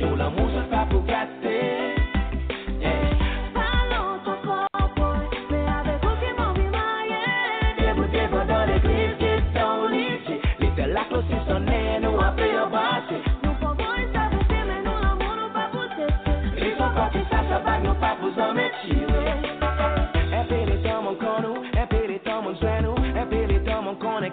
Nous l'amour se pas pour gâter. Eh, debout, debout dans l'église, get down, listen. Little la close is on end, nous a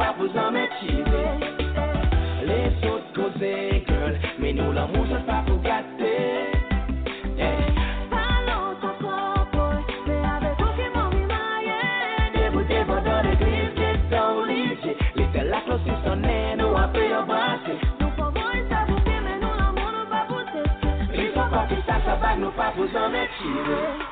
ça, ça va, nous pas vous en mettre tirer. Les autres causer, girl, mais nous l'amour, c'est pas pour gâter. Eh. Debout, debout dans l'église, get down easy. Little la close is on end, nous a fait un brassé. Les autres quand ils ça, ça va, nous pas vous en mettre tirer.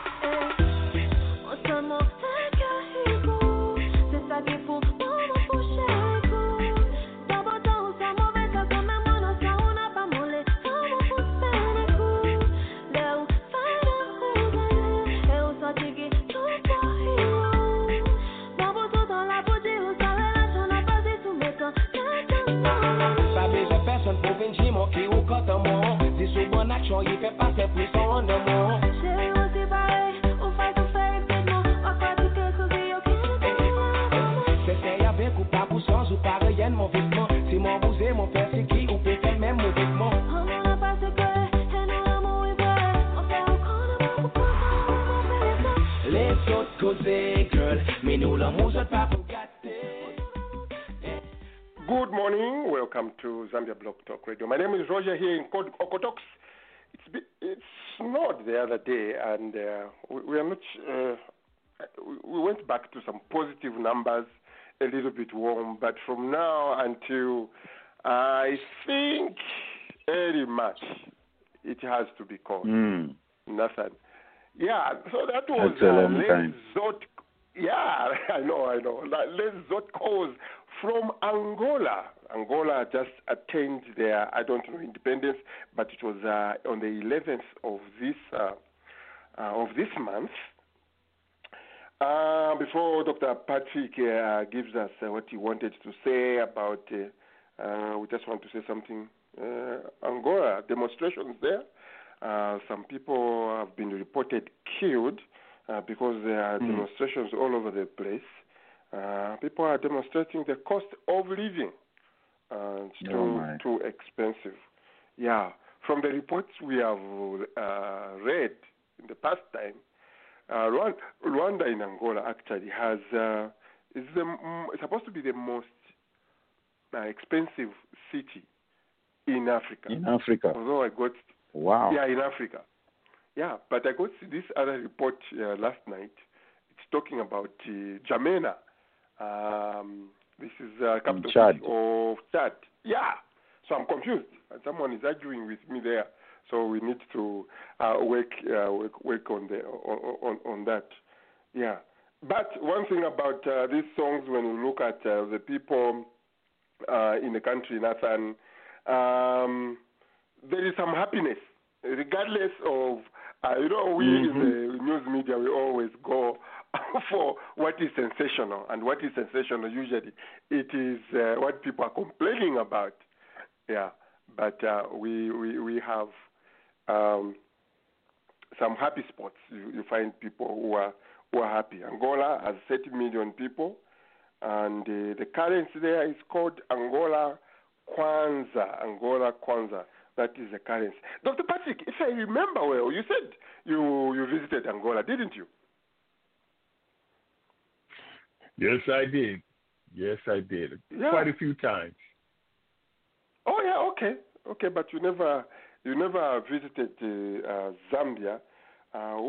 Autres girl, mais nous l'amour, c'est pas pour. Good morning. Welcome to Zambia Blog Talk Radio. My name is Roger here in Kod- Okotoks. It's be- it snowed the other day, and uh, we, we are not. Uh, we- we went back to some positive numbers, a little bit warm, but from now until I think early March, it has to be cold. Mm. Nathan. Yeah, so that was That's a long uh, time. Lesot. Yeah, I know, I know. Lesot calls from Angola. Angola just attained their, I don't know, independence, but it was uh, on the 11th of this uh, uh, of this month. Uh, before Dr. Patrick uh, gives us uh, what he wanted to say about, uh, uh, we just want to say something. Uh, Angola demonstrations there. Uh, some people have been reported killed uh, because there are Mm. demonstrations all over the place. Uh, people are demonstrating the cost of living. Uh, it's Oh, too, too expensive. Yeah. From the reports we have uh, read in the past time, uh, Luanda, Luanda in Angola actually has uh, is the supposed to be the most uh, expensive city in Africa. In Africa. Although I got Wow. yeah in Africa, yeah, but I got this other report uh, last night. It's talking about uh, N'Djamena. Um, this is uh, capital Chad. of Chad. Yeah. So I'm confused. And someone is arguing with me there. So we need to uh, work, uh, work work on the on, on on that. Yeah. But one thing about uh, these songs, when you look at uh, the people uh, in the country, Nathan, um, there is some happiness, regardless of uh, you know we in the news media we always go for what is sensational, and what is sensational usually it is uh, what people are complaining about. Yeah, but uh, we we we have um, some happy spots. You, you, find people who are who are happy. Angola has 30 million people, and uh, the currency there is called Angola Kwanza. Angola Kwanza. That is the currency. Dr. Patrick, if I remember well, you said you you visited Angola, didn't you? Yes, I did. Yes, I did. Yeah. Quite a few times. Oh yeah, okay, okay, but you never you never visited uh, uh, Zambia. Uh,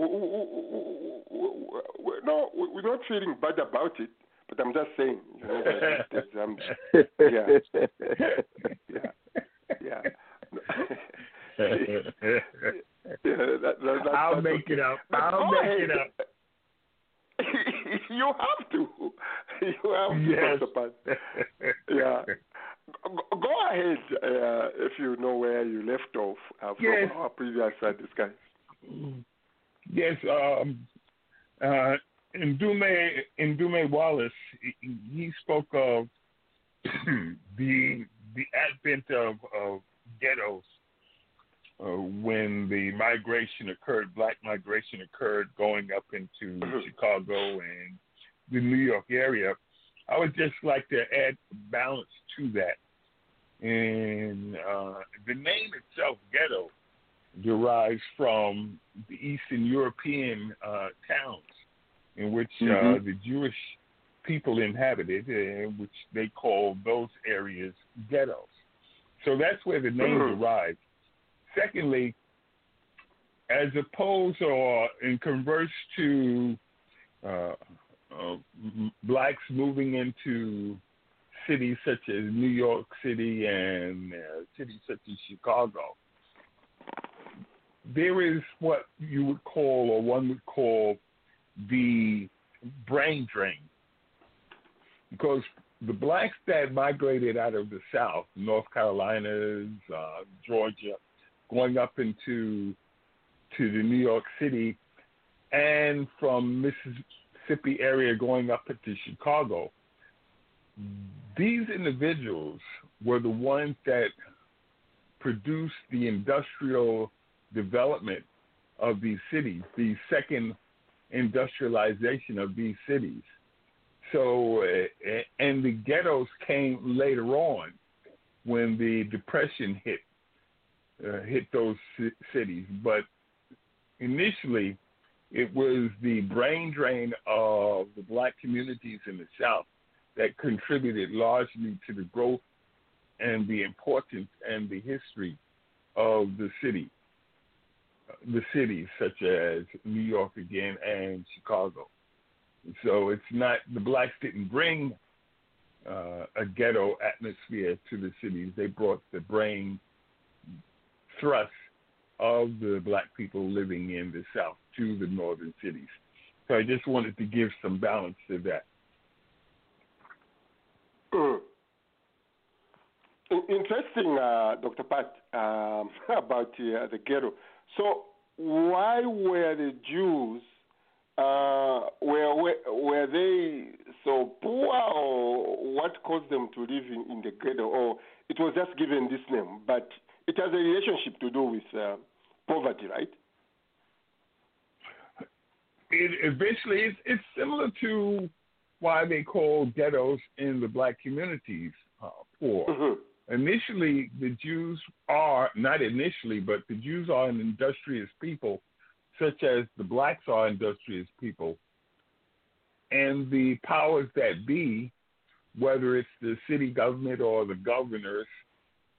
no, we're not feeling bad about it, but I'm just saying you never visited Zambia. Yeah, yeah, yeah. That, that, I'll make it up. I'll make it up. you have to. You have to, yes. Yeah. Go ahead uh, if you know where you left off uh, from yes. our previous uh, discussion. Yes, um, uh, Ndume, Ndume Wallace, he, he spoke of the the advent of, of ghettos uh, when the migration occurred, black migration occurred going up into Chicago and the New York area. I would just like to add balance to that. And uh, the name itself, ghetto, derives from the Eastern European uh, towns in which uh, Mhm. the Jewish people inhabited, uh, which they called those areas ghettos. So that's where the name Mhm. derived. Secondly, as opposed or in converse to uh, uh, blacks moving into cities such as New York City and uh, cities such as Chicago, there is what you would call, or one would call, the brain drain. Because the blacks that migrated out of the South, North Carolinas, uh, Georgia, going up into to the New York City, and from Mississippi area going up into Chicago, these individuals were the ones that produced the industrial development of these cities, the second industrialization of these cities. So, uh, and the ghettos came later on when the depression hit uh, hit those cities. But initially, it was the brain drain of the black communities in the South that contributed largely to the growth and the importance and the history of the city, the cities such as New York again and Chicago. So it's not the blacks didn't bring uh, a ghetto atmosphere to the cities. They brought the brain thrust of the black people living in the South to the northern cities. So I just wanted to give some balance to that. Mm. Interesting, uh, Dr. Pat, um, about uh, the ghetto. So, why were the Jews uh, were, were were they so poor, or what caused them to live in, in the ghetto? Or it was just given this name, but it has a relationship to do with uh, poverty, right? It eventually it's, it's similar to why they call ghettos in the black communities uh, poor. Mm-hmm. Initially, the Jews are not initially, but the Jews are an industrious people, such as the blacks are industrious people, and the powers that be, whether it's the city government or the governors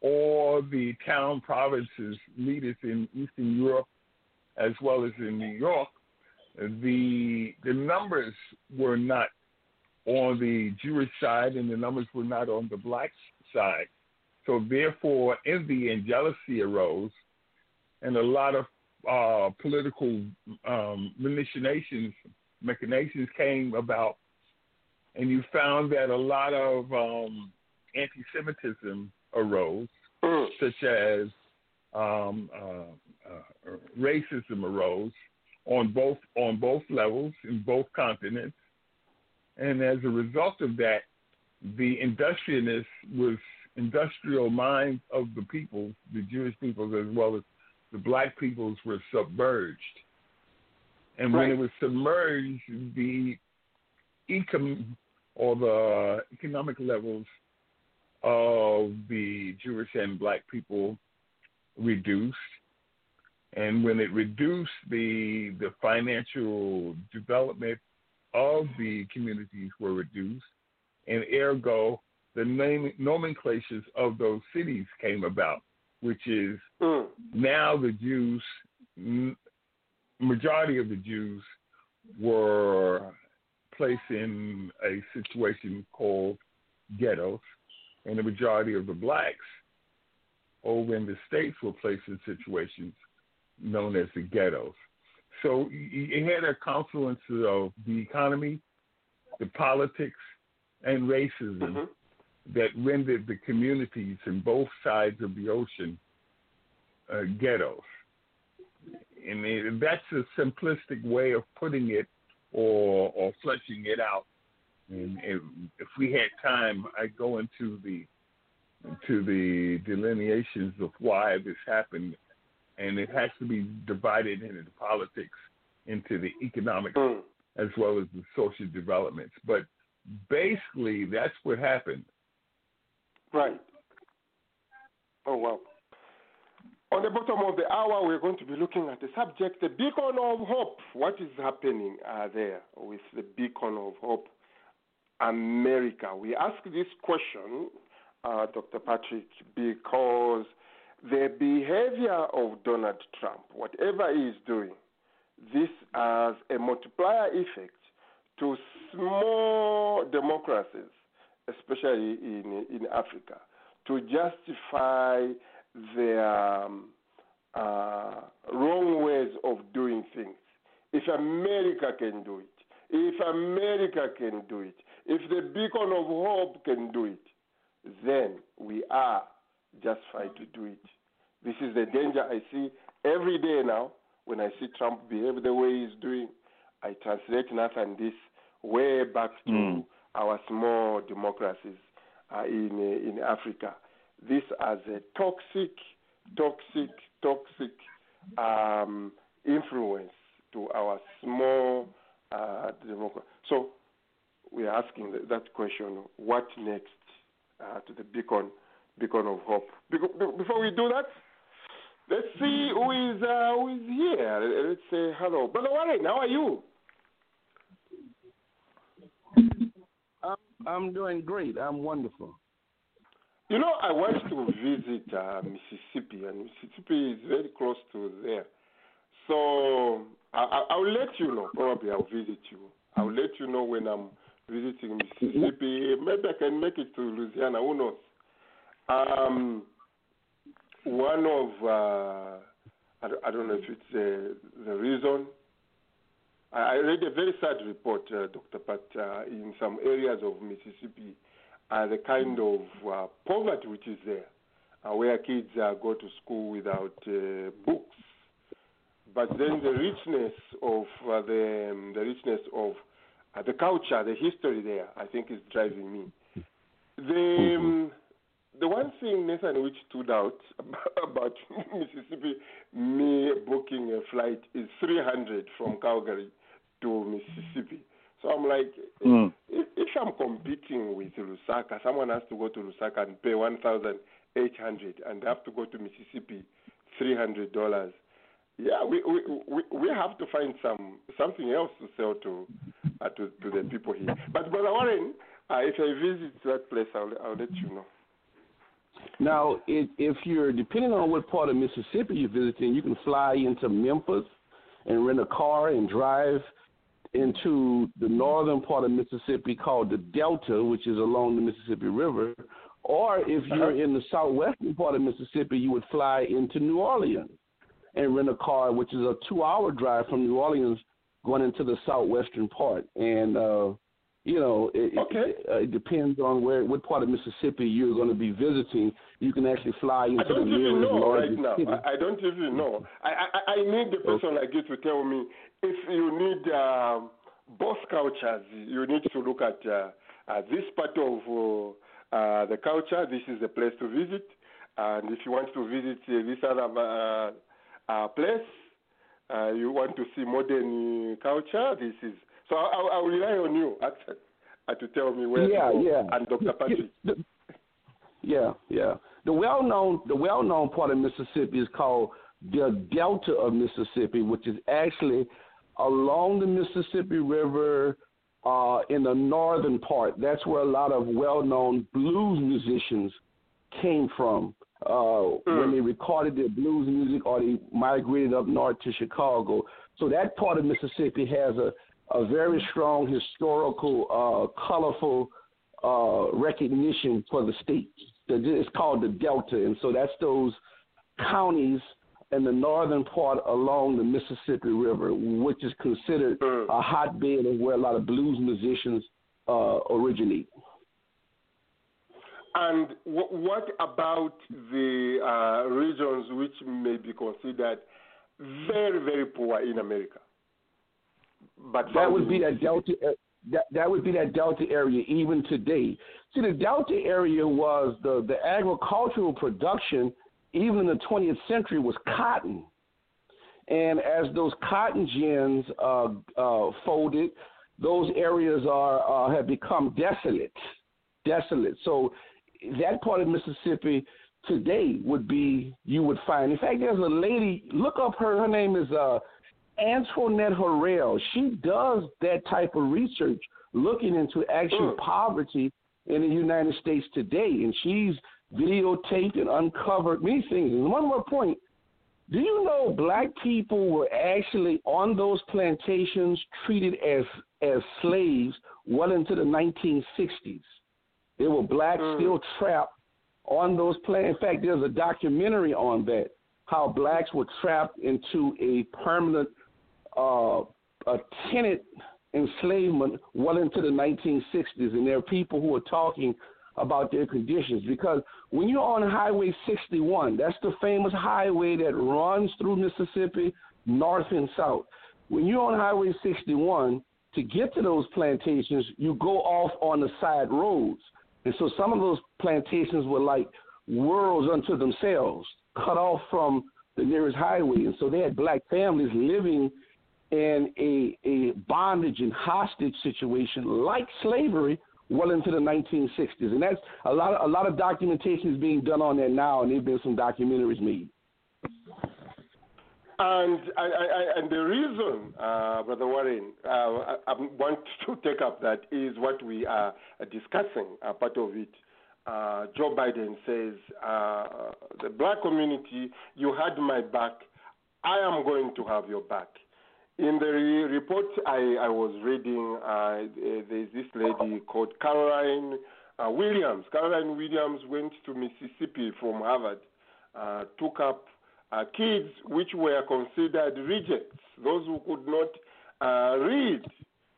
or the town provinces leaders in Eastern Europe as well as in New York, the the numbers were not on the Jewish side and the numbers were not on the black side. So therefore, envy and jealousy arose, and a lot of uh, political um, machinations, machinations came about, and you found that a lot of um, anti-Semitism arose, such as um, uh, uh, racism arose, on both on both levels in both continents, and as a result of that, the industriousness was industrial minds of the people, the Jewish peoples as well as the black peoples, were submerged. And Right. when it was submerged, the econ or the uh, economic levels of the Jewish and black people reduced. And when it reduced the the financial development of the communities were reduced, and ergo the name, nomenclatures of those cities came about, which is Mm. now the Jews, majority of the Jews were placed in a situation called ghettos, and the majority of the blacks over in the states were placed in situations known as the ghettos. So it had a confluence of the economy, the politics, and racism Mhm. That rendered the communities in both sides of the ocean uh, ghettos. And it, that's a simplistic way of putting it or, or fleshing it out. And if, if we had time, I'd go into the to the delineations of why this happened, and it has to be divided into the politics, into the economic Mm. as well as the social developments. But basically, that's what happened. Right. Oh, wow. On the bottom of the hour, we're going to be looking at the subject, the beacon of hope. What is happening uh, there with the beacon of hope, America? We ask this question, uh, Dr. Patrick, because the behavior of Donald Trump, whatever he is doing, this has a multiplier effect to small democracies, especially in in Africa, to justify their um, uh, wrong ways of doing things. If America can do it, if America can do it, if the beacon of hope can do it, then we are justified to do it. This is the danger I see every day now when I see Trump behave the way he's doing. I translate Nathan this way back to Mm. Our small democracies uh, in in Africa. This as a toxic, toxic, toxic um, influence to our small uh, democracy. So we are asking that, that question: What next uh, to the beacon, beacon of hope? Before we do that, let's see who is uh, who is here. Let's say hello, brother Warren. How are you? I'm doing great. I'm wonderful. You know, I went to visit uh, Mississippi, and Mississippi is very close to there. So I, I, I'll let you know. Probably I'll visit you. I'll let you know when I'm visiting Mississippi. Maybe I can make it to Louisiana. Who knows? Um, one of uh, I, don't- I don't know if it's uh, the reason. I read a very sad report, uh, Dr. Pat, uh, in some areas of Mississippi uh, the kind of uh, poverty which is there, uh, where kids uh, go to school without uh, books. But then the richness of uh, the um, the richness of uh, the culture, the history there, I think is driving me. The um, the one thing Nathan which stood out about Mississippi, me booking a flight is 300 from Calgary to Mississippi. So I'm like, Mm. if, if I'm competing with Lusaka, someone has to go to Lusaka and pay one thousand eight hundred, and have to go to Mississippi, three hundred dollars. Yeah, we, we we we have to find some something else to sell to uh, to to the people here. But brother Warren, uh, if I visit that place, I'll I'll let you know. Now, if, if you're depending on what part of Mississippi you're visiting, you can fly into Memphis and rent a car and drive into the northern part of Mississippi called the Delta, which is along the Mississippi River. Or if you're in the southwestern part of Mississippi, you would fly into New Orleans and rent a car, which is a two-hour drive from New Orleans going into the southwestern part. And uh, you know, it, Okay. it, uh, it depends on where what part of Mississippi you're going to be visiting. You can actually fly into I don't the even nearest know right now. city. I, don't even know. I, I, I need a person like you to tell me if you need uh, both cultures, you need to look at uh, uh, this part of uh, uh, the culture. This is the place to visit. And if you want to visit uh, this other uh, uh, place, uh, you want to see modern uh, culture, this is. So I, I, will rely on you, actually, to tell me where yeah, to go. yeah. And Dr. Patrick. The- Yeah, yeah. The well known the well known part of Mississippi is called the Delta of Mississippi, which is actually along the Mississippi River uh, in the northern part. That's where a lot of well known blues musicians came from uh, when they recorded their blues music or they migrated up north to Chicago. So that part of Mississippi has a, a very strong historical, uh, colorful uh, recognition for the state. It's called the Delta, and so that's those counties in the northern part along the Mississippi River, which is considered Mm. a hotbed of where a lot of blues musicians uh, originate. And w- what about the uh, regions which may be considered very, very poor in America? But That would be that Delta. That that would be that Delta area even today. See, the Delta area was the the agricultural production even in the 20th century was cotton, and as those cotton gins uh, uh, folded, those areas are uh, have become desolate, desolate. So that part of Mississippi today would be you would find. In fact, there's a lady. Look up her. Her name is. Uh, Antoinette Harrell, she does that type of research looking into actual Mm. poverty in the United States today. And she's videotaped and uncovered many things. And one more point do you know black people were actually on those plantations treated as, as slaves well into the 1960s? There were blacks Mm. still trapped on those plants. In fact, there's a documentary on that how blacks were trapped into a permanent uh, a tenant enslavement well into the 1960s, and there are people who are talking about their conditions because when you're on Highway 61, that's the famous highway that runs through Mississippi, north and south. When you're on Highway 61, to get to those plantations, you go off on the side roads. And so some of those plantations were like worlds unto themselves, cut off from the nearest highway. And so they had black families living in a, a bondage and hostage situation like slavery well into the 1960s. And that's a lot of, a lot of documentation is being done on that now, and there have been some documentaries made. And I, I, and the reason, uh, Brother Warren, uh, I, I want to take up that is what we are discussing. Uh, part of it, uh, Joe Biden says, uh, "The black community, you had my back. I am going to have your back." In the re- report I, I was reading, uh, there's this lady called Caroline uh, Williams. Caroline Williams went to Mississippi from Harvard, uh, took up uh, kids which were considered rejects, those who could not uh, read.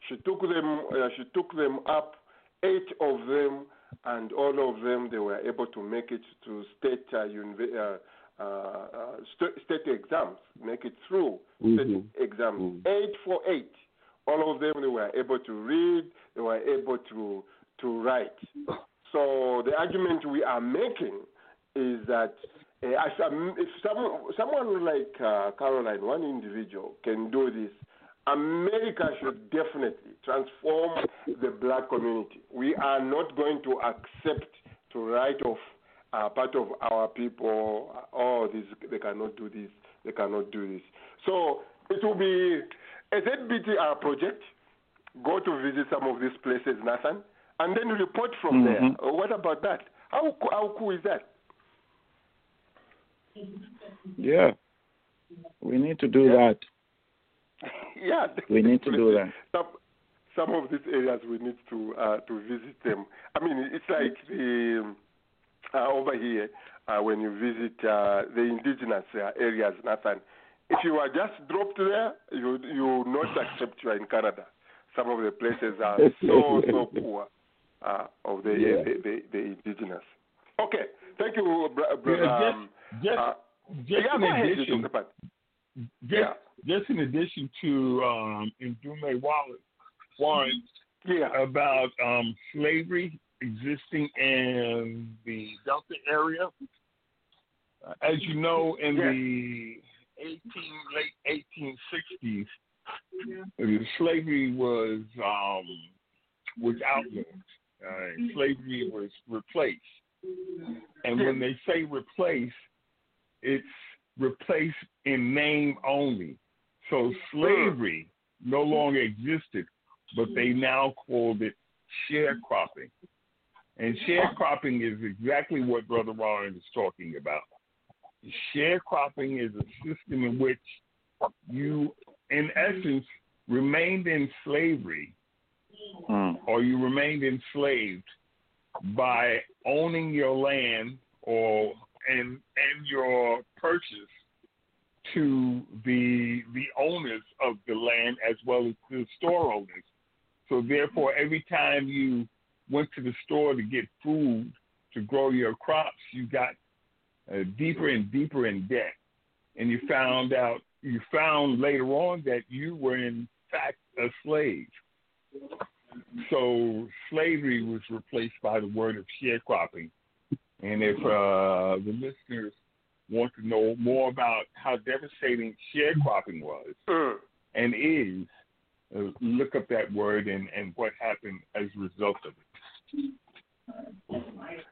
She took them. Uh, she took them up, eight of them, and all of them they were able to make it to state univ- uh, uh, st- state exams, make it through Mhm. state exams. Mhm. Eight for eight. All of them they were able to read. They were able to to write. So the argument we are making is that uh, if some, someone like uh, Caroline, one individual, can do this, America should definitely transform the black community. We are not going to accept to write off uh, part of our people. Oh, this they cannot do this. They cannot do this. So it will be a ZBTR project. Go to visit some of these places, Nathan, and then report from there. Mhm. Uh, What about that? How how cool is that? Yeah. We need to do Yeah. that. yeah, We need to do that. Some some of these areas we need to uh, to visit them. I mean, it's like the uh, over here uh, when you visit uh, the indigenous uh, areas, Nathan. If you are just dropped there, you you will not accept you are in Canada. some of the places are so so poor uh, of the, Yeah. the, the the indigenous. Okay, thank you, br- br- Yeah, just- um, Just, uh, just yeah, in addition. Just, Yeah. just in addition to um, Ndume Wallet, Warren Yeah, about um, slavery existing in the Delta area. Uh, as you know, in Yeah. the 18 late 1860s, the slavery was um, was outlawed. Uh, slavery was replaced, and when they say replace, it's replaced in name only. So slavery no longer existed, but they now called it sharecropping. And sharecropping is exactly what Brother Warren is talking about. Sharecropping is a system in which you, in essence, remained in slavery Mm. or you remained enslaved by owning your land or and and your purchase to the the owners of the land as well as the store owners. So therefore, every time you went to the store to get food to grow your crops, you got uh, deeper and deeper in debt, and you found out you found later on that you were in fact a slave. So slavery was replaced by the word of sharecropping. And if uh, the listeners want to know more about how devastating sharecropping was Mm. and is, uh, look up that word and, and what happened as a result of it. You,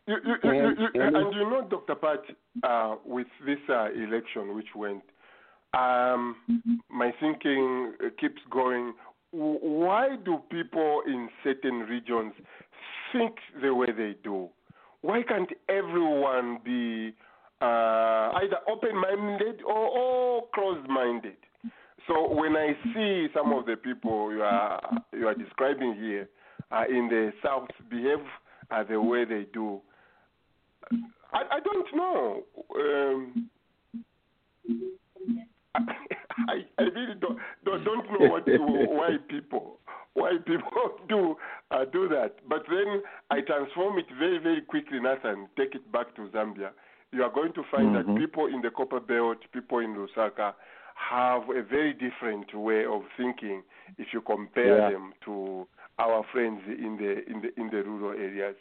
you, you, you, And- you, and- and you know, Dr. Pat, uh, with this uh, election which went, um, my thinking keeps going. Why do people in certain regions think the way they do? Why can't everyone be uh, either open-minded or, or closed-minded? So when I see some of the people you are you are describing here uh, in the South behave uh, the way they do, I, I don't know. Um, I, I really don't, don't don't know what to, why people why people do uh, do that. But then I transform it very very quickly, Nathan. Take it back to Zambia. You are going to find that Mhm. people in the Copper Belt, people in Lusaka, have a very different way of thinking if you compare Yeah. them to our friends in the in the in the rural areas.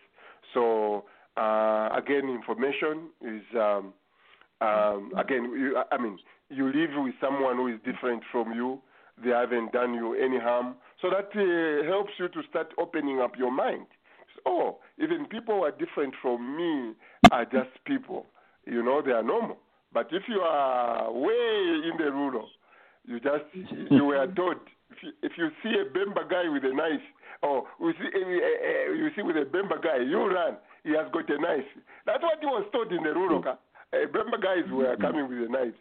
So uh, again, information is um, um, again. You, I mean, you live with someone who is different from you. They haven't done you any harm, so that uh, helps you to start opening up your mind. Oh, even people who are different from me are just people. You know, they are normal. But if you are way in the rural, you just you were told if you, if you see a Bemba guy with a knife, or you see uh, you see with a Bemba guy, you run. He has got a knife. That's what he was told in the rural. Uh, Bemba guys were coming with a knife.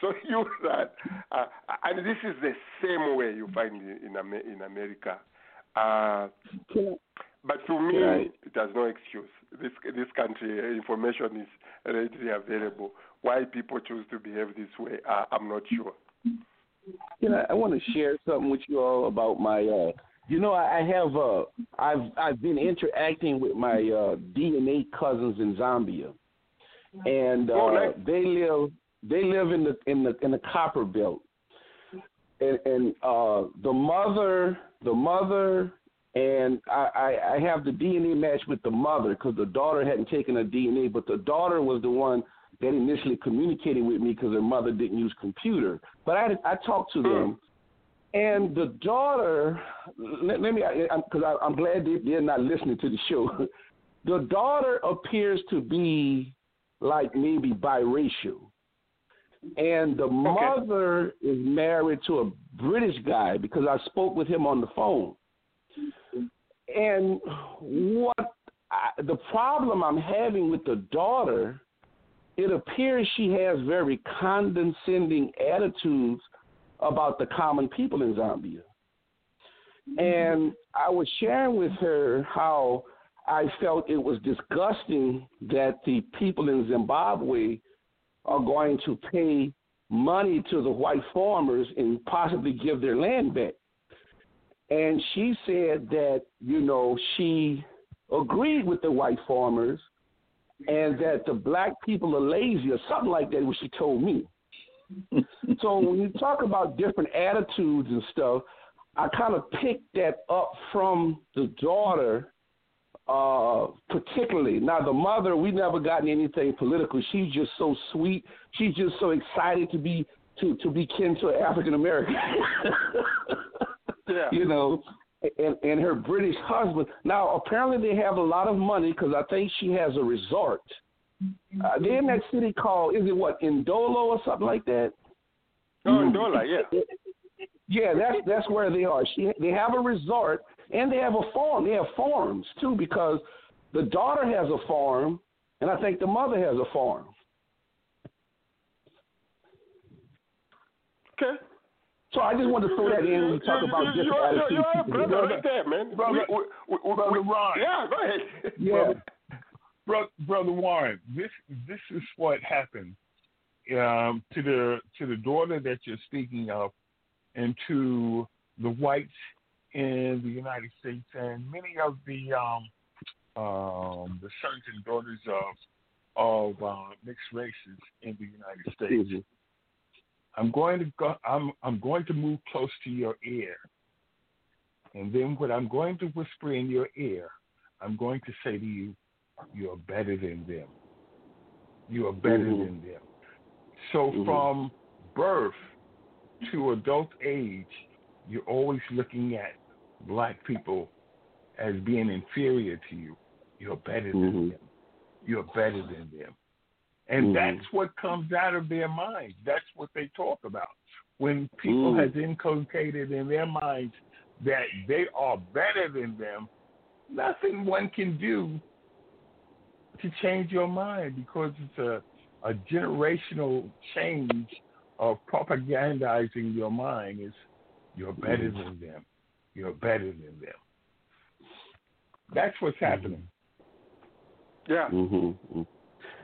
So you run, uh, and this is the same way you find in in, Amer- in America. Uh, but to me, Right. it has no excuse. This this country uh, information is readily available. Why people choose to behave this way, uh, I'm not sure. You know, I want to share something with you all about my. uh You know, I have. uh I've I've been interacting with my uh DNA cousins in Zambia, and uh they live they live in the in the in the copper belt, and and uh the mother the mother and I, I, I have the DNA match with the mother because the daughter hadn't taken a DNA, but the daughter was the one that initially communicated with me because her mother didn't use computer. But I I talked to them, and the daughter. Let, let me because I'm glad they, they're not listening to the show. the daughter appears to be like maybe biracial, and the mother is married to a British guy because I spoke with him on the phone. And what I, the problem I'm having with the daughter, it appears she has very condescending attitudes about the common people in Zambia. Mm-hmm. And I was sharing with her how I felt it was disgusting that the people in Zimbabwe are going to pay money to the white farmers and possibly give their land back. and she said that you know she agreed with the white farmers, and that the black people are lazy or something like that. What she told me. so when you talk about different attitudes and stuff, I kind of picked that up from the daughter, uh, particularly. Now the mother, we never gotten anything political. She's just so sweet. She's just so excited to be to to be kin to an African American. Yeah. You know, and and her British husband. Now apparently they have a lot of money because I think she has a resort. Uh, they're in that city called is it what Indolo or something like that? Oh, Ndola, yeah. Yeah, that's that's where they are. She they have a resort and they have a farm. They have farms too because the daughter has a farm and I think the mother has a farm. Okay. So I just wanted to throw that in when we talk about different attitudes. you, you are a people brother right there, man. Brother- we, we, we, Brother Ron. Yeah, go ahead. Yeah. Bro- brother Warren, this this is what happened um, to the to the daughter that you're speaking of, and to the whites in the United States, and many of the um, um, the sons and daughters of of uh, mixed races in the United States. I'm going to go. I'm I'm going to move close to your ear, and then what I'm going to whisper in your ear, I'm going to say to you, "You are better than them. You are better Mhm. than them." So Mhm. from birth to adult age, you're always looking at black people as being inferior to you. You're better than Mhm. them. You're better than them. And Mhm. that's what comes out of their minds. That's what they talk about. When people Mm. has inculcated in their minds that they are better than them, nothing one can do to change your mind because it's a, a generational change of propagandizing your mind is you're better Mhm. than them. You're better than them. That's what's happening. Yeah. Mm-hmm.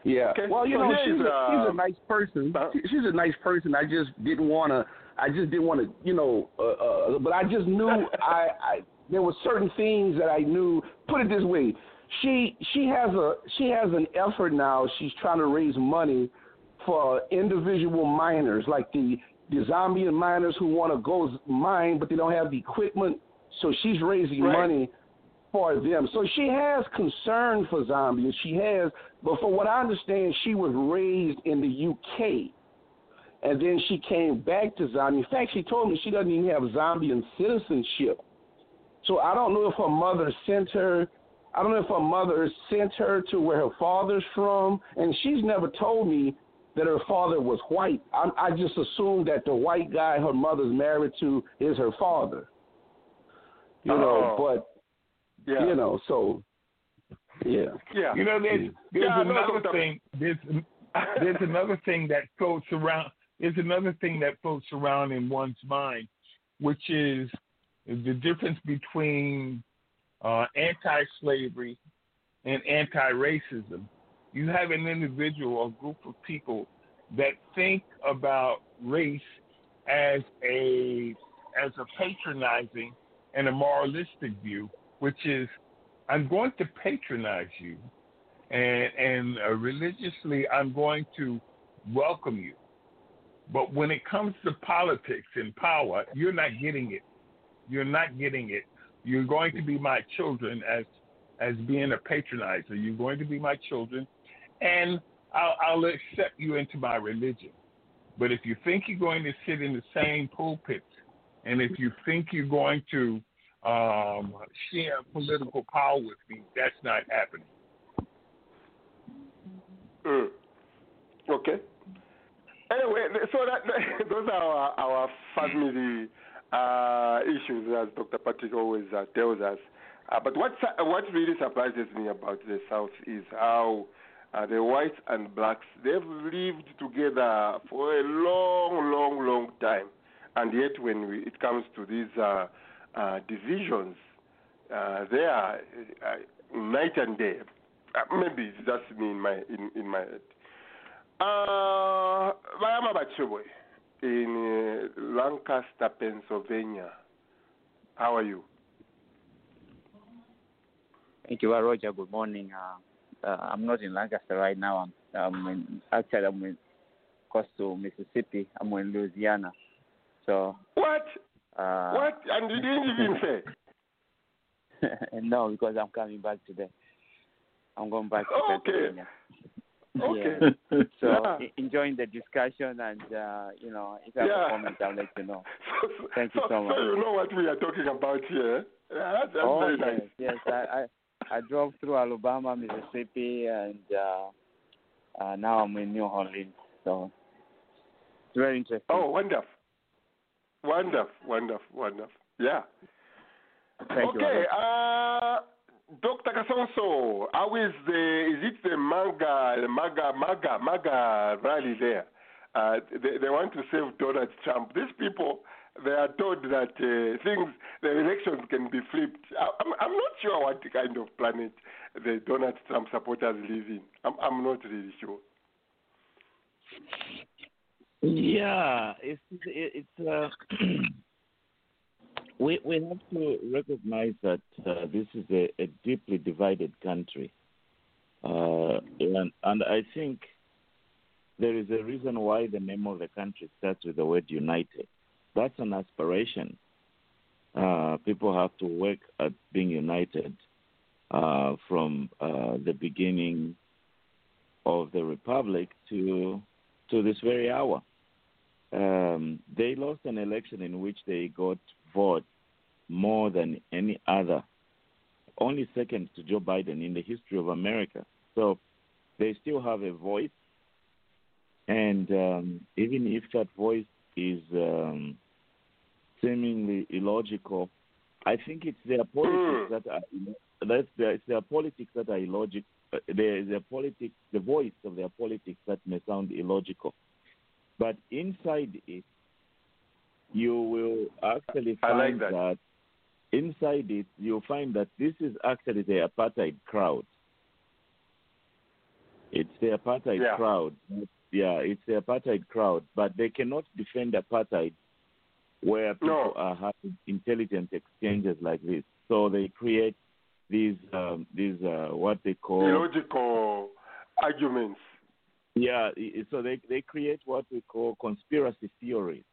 Yeah. Okay, Well, you so know, here's, she's a, she's uh, a nice person. uh, She's a nice person. I just didn't want to. I just didn't want to, you know. Uh, uh, but I just knew I, I there were certain things that I knew. Put it this way, she she has a she has an effort now. She's trying to raise money for individual miners, like the the Zambian miners who want to go mine, but they don't have the equipment. So she's raising Right. money for them. So she has concern for Zambia. She has, but from what I understand, she was raised in the UK. And then she came back to Zambia. In fact, she told me she doesn't even have Zambian citizenship. So I don't know if her mother sent her. I don't know if her mother sent her to where her father's from, and she's never told me that her father was white. I, I just assumed that the white guy her mother's married to is her father. You know, Oh. but Yeah. you know, so yeah. yeah. You know, there's there's Yeah, I know, another thing. There's there's another thing that floats around. There's another thing that floats around in one's mind, which is the difference between uh, anti-slavery and anti-racism. You have an individual, or group of people that think about race as a as a patronizing and a moralistic view, which is I'm going to patronize you, and and uh, religiously I'm going to welcome you. But when it comes to politics and power, you're not getting it. You're not getting it. You're going to be my children as as being a patronizer. You're going to be my children, and I'll, I'll accept you into my religion. But if you think you're going to sit in the same pulpit, and if you think you're going to um, share political power with me, that's not happening. Mm. Okay. Anyway, so that, those are our, our family uh, issues, as Dr. Patrick always uh, tells us. Uh, but what what really surprises me about the South is how uh, the whites and blacks they've lived together for a long, long, long time, and yet when we, it comes to these uh, uh, divisions, they are night and day. Maybe it's just me in my in, in my head. Uh, Bayama Bachoboy in uh, Lancaster, Pennsylvania. How are you? Thank you, Roger. Good morning. Uh, uh, I'm not in Lancaster right now. I'm, I'm in, actually I'm in to Mississippi. I'm in Louisiana. So What? uh, What? And you didn't even say. no, because I'm coming back today. I'm going back to Okay. Pennsylvania. Okay. Yeah. So Yeah. enjoying the discussion, and uh, you know, if I have Yeah. a comment, I'll let you know. So, Thank you so, so much. So you know what we are talking about here. Yeah, that's, that's oh very yes, nice. yes. I, I I drove through Alabama, Mississippi, and uh, uh, now I'm in New Orleans. So it's very interesting. Oh, wonderful. Wonderful, wonderful, wonderful. Yeah. Thank you. okay, Alex. Dr. Kasonso, how is the, is it the MAGA, the MAGA, MAGA, MAGA rally there? Uh, they, they want to save Donald Trump. These people, they are told that uh, things, the elections can be flipped. I, I'm, I'm not sure what kind of planet the Donald Trump supporters live in. I'm, I'm not really sure. Yeah, it's it, it's uh, we we have to recognize that uh, this is a, a deeply divided country, uh, and and I think there is a reason why the name of the country starts with the word united. That's an aspiration. Uh, people have to work at being united uh, from uh, the beginning of the republic to to this very hour. Um, they lost an election in which they got votes more than any other, only second to Joe Biden in the history of America. So they still have a voice, and um, even if that voice is um, seemingly illogical, I think it's their politics that are that's their, it's their politics that are illogical. Their, their politics, the voice of their politics that may sound illogical. But inside it, you will actually I like find that. that inside it, you'll find that this is actually the apartheid crowd. It's the apartheid Yeah. crowd. Yeah, it's the apartheid crowd, but they cannot defend apartheid where people No. are having intelligent exchanges like this. So they create these um, these uh, what they call Illogical arguments. yeah, so they they create what we call conspiracy theories,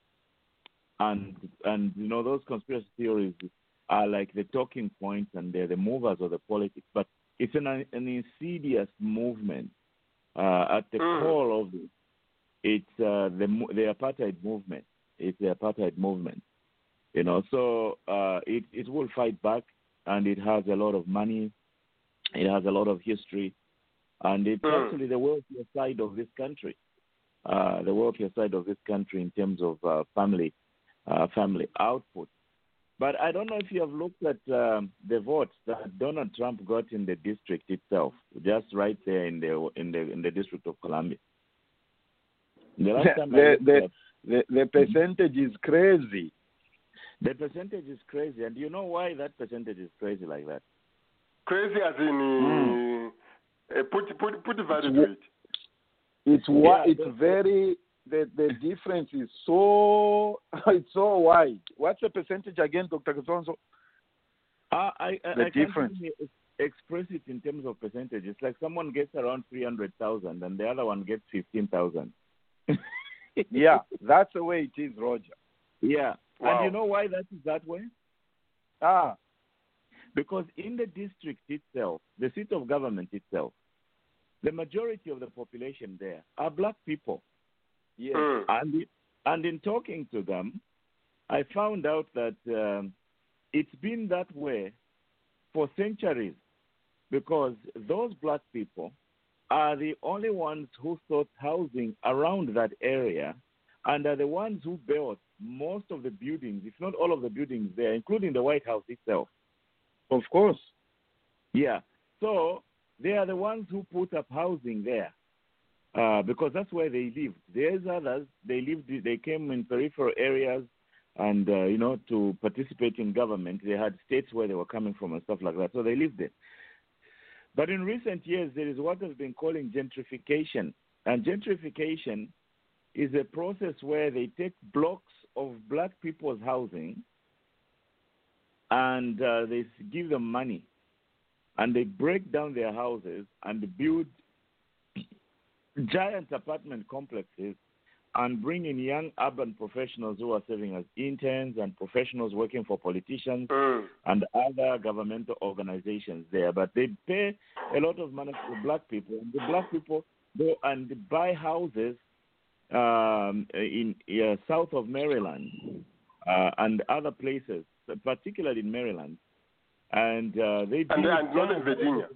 and and you know those conspiracy theories are like the talking points and they're the movers of the politics, but it's an an insidious movement. Uh, at the Mm. core of it, it's uh, the the apartheid movement. It's the apartheid movement, you know. So uh, it it will fight back, and it has a lot of money. It has a lot of history and it's Mm. actually the wealthier side of this country, uh, the wealthier side of this country in terms of uh, family uh, family output. But I don't know if you have looked at um, the votes that Donald Trump got in the district itself, just right there in the in the in the District of Columbia. The last time the, the, at- the, the percentage is crazy. the percentage is crazy, and you know why that percentage is crazy like that? Crazy as in Mm. uh, put put put value to it. It's wi- Yeah, it's the- very the the difference is so it's so wide. What's the percentage again, Dr. Kasonso? Uh, I, I, The I difference. express it in terms of percentage. It's like someone gets around 300,000 and the other one gets 15,000. Yeah, that's the way it is, Roger. Yeah. Wow. And you know why that is that way? Ah, Because in the district itself, the seat of government itself, the majority of the population there are black people. Yes. Mm. And, and in talking to them, I found out that um, it's been that way for centuries because those black people are the only ones who sought housing around that area and are the ones who built most of the buildings, if not all of the buildings there, including the White House itself. Of course. Yeah. So they are the ones who put up housing there uh, because that's where they lived. There's others, they lived, they came in peripheral areas and, uh, you know, to participate in government. They had states where they were coming from and stuff like that. So they lived there. But in recent years, there is what has been calling gentrification. And gentrification is a process where they take blocks of black people's housing and uh, they give them money, and they break down their houses and build giant apartment complexes and bring in young urban professionals who are serving as interns and professionals working for politicians Mm. and other governmental organizations there. But they pay a lot of money to black people, and the black people go and buy houses um, in uh, south of Maryland uh, and other places, particularly in Maryland. And uh, they And, and Northern giant- Virginia.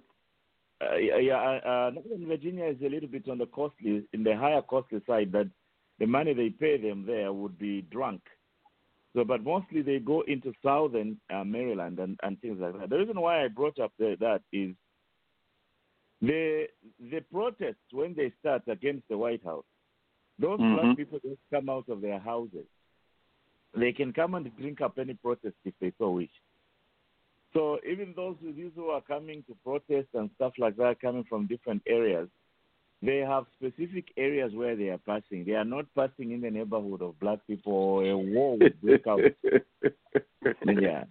Uh, yeah, yeah, uh, uh, Northern Virginia is a little bit on the costly, in the higher costly side. That the money they pay them there would be drunk. So, but mostly they go into southern uh, Maryland and, and things like that. The reason why I brought up the, that is the the protests when they start against the White House. Those Mhm. black people just come out of their houses. They can come and drink up any protest if they so wish. So even those these who are coming to protest and stuff like that, coming from different areas, they have specific areas where they are passing. They are not passing in the neighborhood of black people. Or a war would break out. yeah,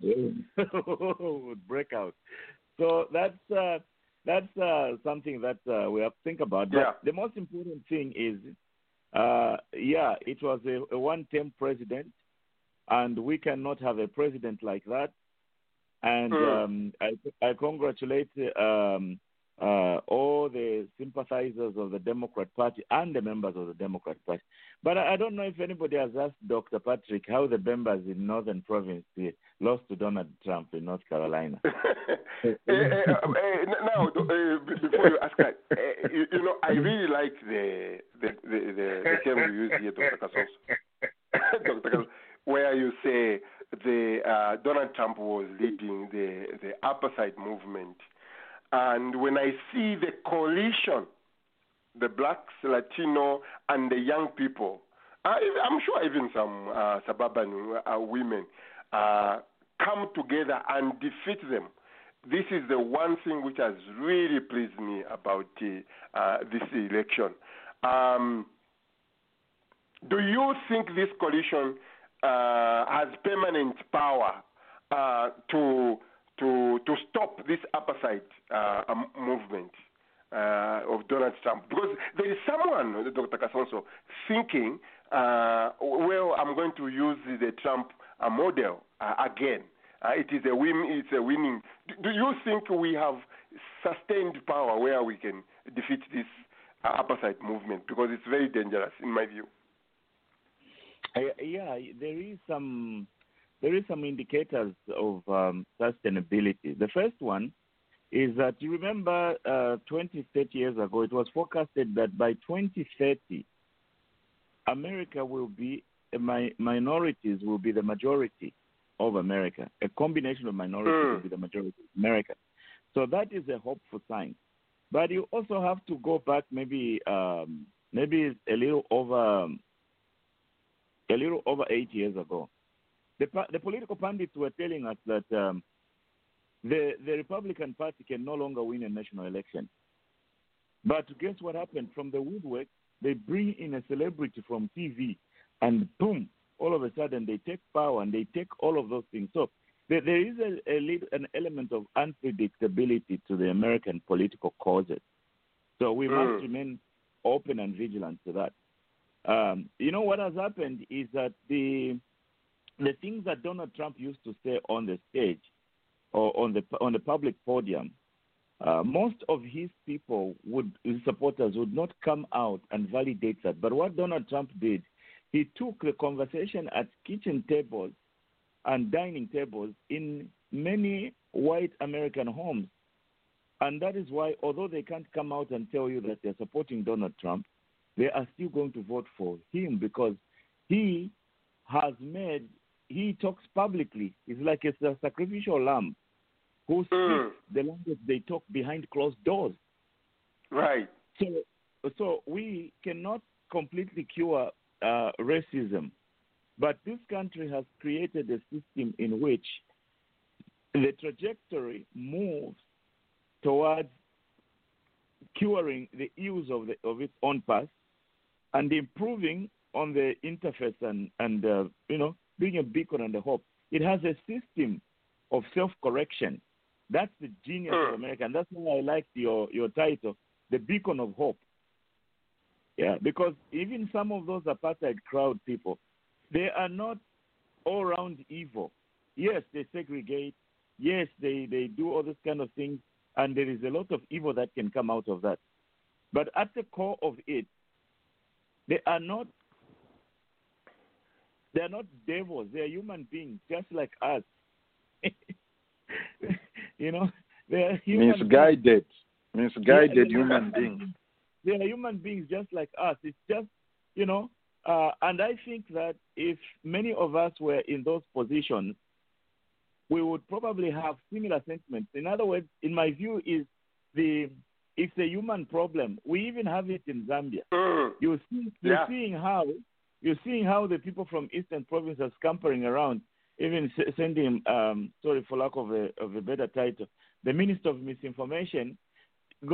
would break out. So that's uh, that's uh, something that uh, we have to think about. But Yeah. the most important thing is, uh, yeah, it was a, a one-term president, and we cannot have a president like that. And Mm. um, I, I congratulate um, uh, all the sympathizers of the Democrat Party and the members of the Democrat Party. But I, I don't know if anybody has asked Dr. Patrick how the members in Northern Province lost to Donald Trump in North Carolina. Eh, eh, eh, eh, now, before you ask that, uh, you, you know, I really like the the the, the, the term you use here, Dr. Kasos, Dr. Kasos, where you say the uh, Donald Trump was leading the the side movement, and when I see the coalition, the blacks, Latino, and the young people, uh, I'm sure even some uh, suburban uh, women uh, come together and defeat them this is the one thing which has really pleased me about uh, uh, this election. Um, do you think this coalition uh, has permanent power uh, to to to stop this side uh, movement uh, of Donald Trump? Because there is someone, Dr. Kasonso, thinking, uh, well, I'm going to use the Trump uh, model again. It is a win. It's a winning. Do, do you think we have sustained power where we can defeat this upper movement? Because it's very dangerous, in my view. Uh, yeah, there is some there is some indicators of um, sustainability. The first one is that you remember uh, 20, 30 years ago, it was forecasted that by 2030, America will be a mi- minorities will be the majority of America. A combination of minorities Mm. will be the majority of America. So that is a hopeful sign. But you also have to go back maybe um, maybe a little over a little over eight years ago. The, the political pundits were telling us that um, the, the Republican Party can no longer win a national election. But guess what happened? From the woodwork, they bring in a celebrity from TV, and boom, all of a sudden they take power and they take all of those things. So there, there is a, a lead, an element of unpredictability to the American political causes. So we Mm. must remain open and vigilant to that. Um, you know what has happened is that the the things that Donald Trump used to say on the stage or on the on the public podium, uh, most of his people would his supporters would not come out and validate that. But what Donald Trump did, he took the conversation at kitchen tables and dining tables in many white American homes. And that is why, although they can't come out and tell you that they're supporting Donald Trump, they are still going to vote for him because he has made, he talks publicly. He's like a sacrificial lamb who speaks Mm. the language they talk behind closed doors. Right. So, so we cannot completely cure uh, racism, but this country has created a system in which the trajectory moves towards curing the ills of, the, of its own past and improving on the interface and, and uh, you know, being a beacon and a hope. It has a system of self correction. That's the genius of America, and that's why I like your your title, the beacon of hope. Yeah, because even some of those apartheid crowd people, they are not all round evil. Yes, they segregate. Yes, they, they do all this kind of things, and there is a lot of evil that can come out of that. But at the core of it, they are not they are not devils. They are human beings, just like us. you know, they are human Misguided. Misguided Yeah, human beings. They are human beings just like us. It's just, you know, uh, and I think that if many of us were in those positions, we would probably have similar sentiments. In other words, in my view, is the it's a human problem. We even have it in Zambia. Mm. You see, you're Yeah. seeing how you're seeing how the people from Eastern Province are scampering around, even sending, um, sorry for lack of a of a better title, the Minister of Misinformation,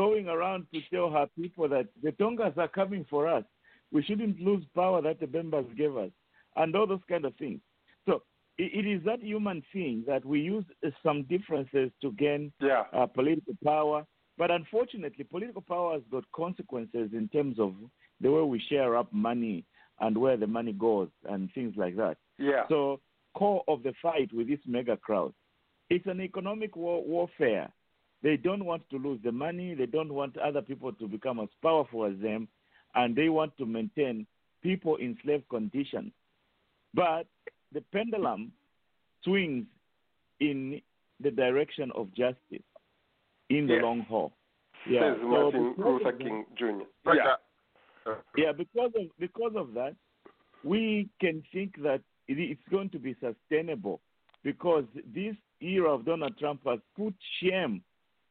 going around to tell her people that the Tongas are coming for us. We shouldn't lose power that the Bembas gave us, and all those kind of things. So it, is that human thing that we use some differences to gain Yeah. uh, political power. But unfortunately, political power has got consequences in terms of the way we share up money and where the money goes and things like that. Yeah. So, core of the fight with this MAGA crowd, it's an economic war- warfare. They don't want to lose the money. They don't want other people to become as powerful as them, and they want to maintain people in slave conditions. But the pendulum swings in the direction of justice in the Yes. long haul. Yeah. Says so Martin because Luther King Jr. But, Yeah. yeah, because of because of that, we can think that it's going to be sustainable because this era of Donald Trump has put shame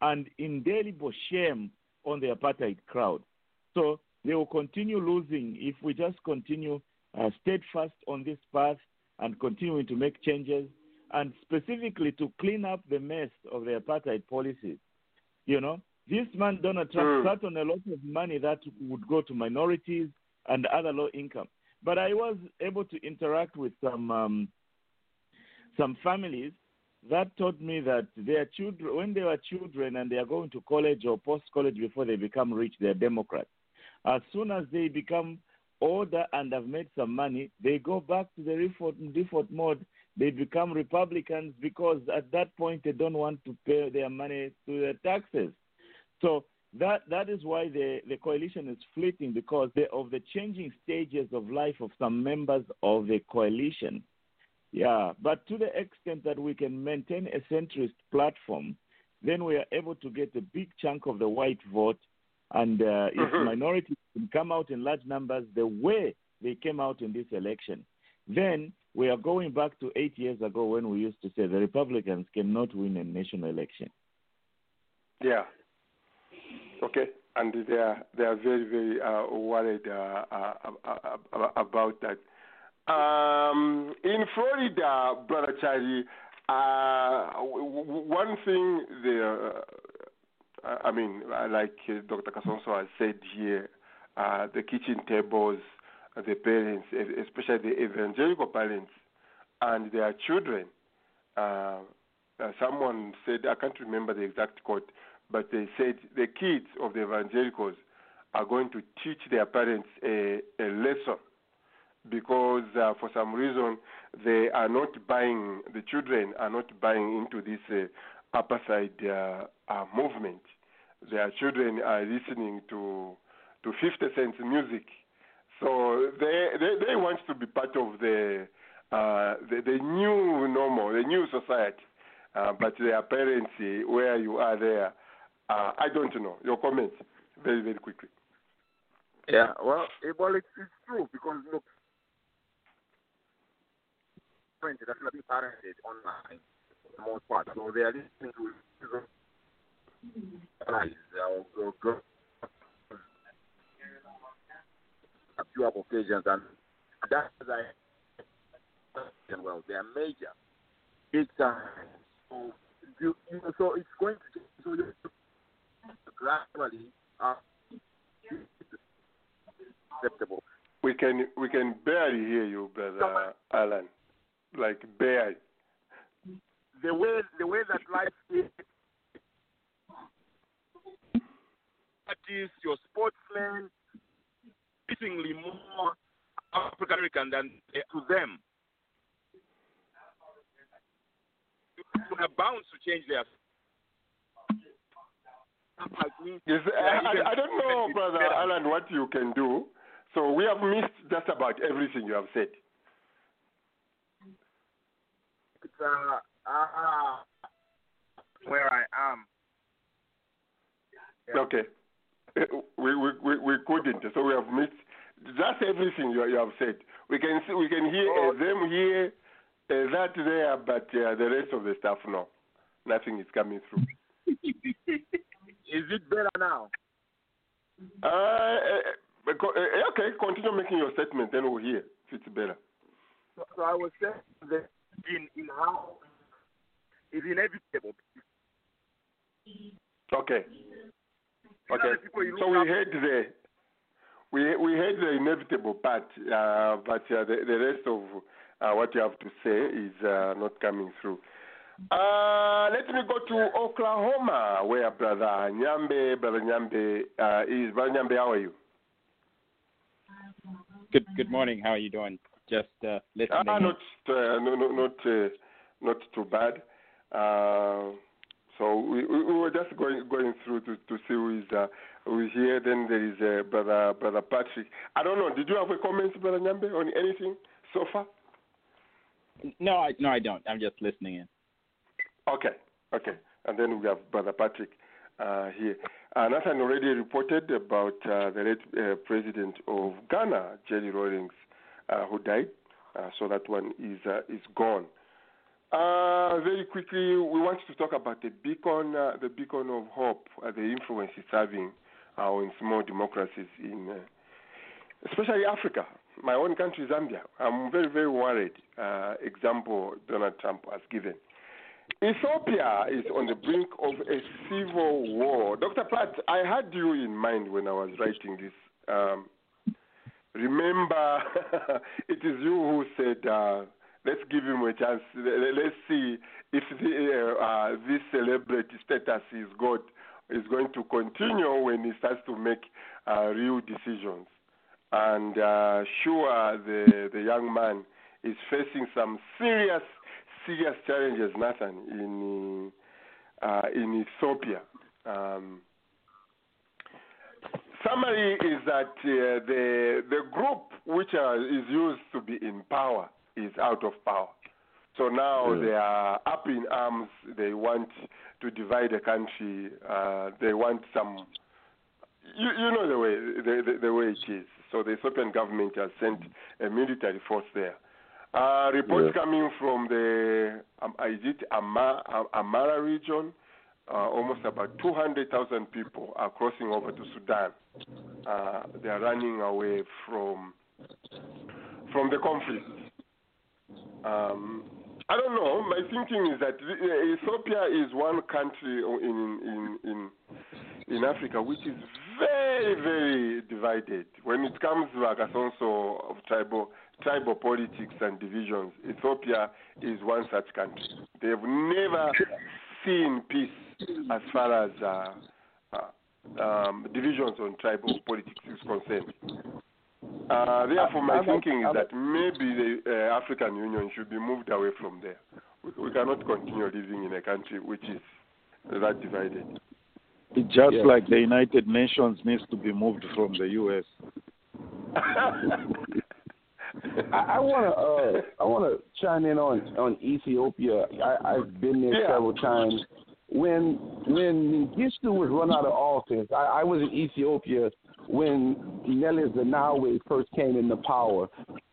and indelible shame on the apartheid crowd. So they will continue losing if we just continue uh, steadfast on this path and continuing to make changes and specifically to clean up the mess of the apartheid policies. You know, this man Donald Trump Mm. sat on a lot of money that would go to minorities and other low income. But I was able to interact with some um, some families that told me that their children, when they were children and they are going to college or post college before they become rich, they're Democrats. As soon as they become older and have made some money, they go back to the default, default mode. They become Republicans because at that point they don't want to pay their money to the taxes. So that that is why the, the coalition is splitting because they, of the changing stages of life of some members of the coalition. Yeah, but to the extent that we can maintain a centrist platform, then we are able to get a big chunk of the white vote. And uh, if Mhm. minorities can come out in large numbers the way they came out in this election, then we are going back to eight years ago when we used to say the Republicans cannot win a national election. Yeah. Okay. And they are they are very very uh, worried uh, uh, uh, uh, about that. Um, in Florida, brother Charlie, uh, one thing the I mean, like Dr. Kasonso has said here, the kitchen tables, the parents, especially the evangelical parents, and their children. Uh, uh, someone said, I can't remember the exact quote, but they said the kids of the evangelicals are going to teach their parents a, a lesson because uh, for some reason they are not buying, the children are not buying into this uh, apartheid uh, uh, movement. Their children are listening to to 50 Cent's music, so they, they they want to be part of the uh, the, the new normal, the new society. Uh, but their parents, uh, where you are there, uh, I don't know. Your comments, very very quickly. Yeah, well, eh, well, it's, it's true because look, friends that are being parented online for the most part, so they are listening to guys or, or girls few of occasions, and that's I well, they are major, big time. So you, you know, so it's going to so you gradually uh, acceptable. We can we can barely hear you, brother Alan. Like barely. the way the way that life is. Artists, your sportsmen, increasingly more African American than uh, to them. We are bound to change their. Yes, I, I, I don't know, brother Alan, what you can do. So we have missed just about everything you have said. It's, uh, uh, where I am. Yeah. Okay. We, we, we, we couldn't, so we have missed just everything you, you have said. We can see, we can hear Oh. uh, them here, uh, that there, but uh, the rest of the stuff, no. Nothing is coming through. Is it better now? Uh, uh, uh, okay, continue making your statement, then we'll hear if it's better. So, so I was saying that in in how it's inevitable. Okay. You know Okay. you So we up- heard the we we heard the inevitable part, uh, but uh, the the rest of uh, what you have to say is uh, not coming through. Uh, let me go to Oklahoma, where brother Nyambe, brother Nyambe uh, is. Brother Nyambe, how are you? Good good morning. How are you doing? Just uh, listening. Ah, not uh, no, no, not uh, not too bad. So we, we we were just going going through to to see who is uh, who is here. Then there is uh, brother brother Patrick. I don't know. Did you have a comment, brother Nyambe, on anything so far? No, I no, I don't. I'm just listening in. Okay, okay. And then we have Brother Patrick uh, here. Uh, Nathan already reported about uh, the late uh, president of Ghana, Jerry Rawlings, uh, who died. Uh, so that one is uh, is gone. Uh, very quickly, we want to talk about the beacon, uh, the beacon of hope, uh, the influence it's having uh, in small democracies in, uh, especially Africa. My own country, Zambia. I'm very, very worried. Uh, example Donald Trump has given. Ethiopia is on the brink of a civil war. Dr. Platt, I had you in mind when I was writing this. Um, remember, it is you who said, uh, let's give him a chance. Let- Let's see if the, uh, uh, this celebrity status he's got is going to continue when he starts to make uh, real decisions. And uh, sure, the, the young man is facing some serious serious challenges, Nathan, in uh, in Ethiopia. Um, summary is that uh, the the group which is used to be in power is out of power. So now Yeah. they are up in arms. They want to divide the country. Uh, they want some. You, you know the way the, the, the way it is. So the Ethiopian government has sent a military force there. Uh, reports Yeah. coming from the um, is it Ama, Am- Amhara region. Uh, almost about 200,000 people are crossing over to Sudan. Uh, they are running away from from the conflict. Um, I don't know. My thinking is that uh, Ethiopia is one country in in in in Africa which is very very divided. When it comes to also of tribal tribal politics and divisions, Ethiopia is one such country. They've never seen peace as far as uh, uh, um, divisions on tribal politics is concerned. Uh, therefore, my I'm- thinking is I'm- that maybe the uh, African Union should be moved away from there. We, we cannot continue living in a country which is that divided. It's Just Yeah. like the United Nations needs to be moved from the U.S. I, I wanna uh, I wanna chime in on on Ethiopia. I, I've been there Yeah. several times. When when Mengistu was run out of office, I, I was in Ethiopia when Meles Zenawi first came into power,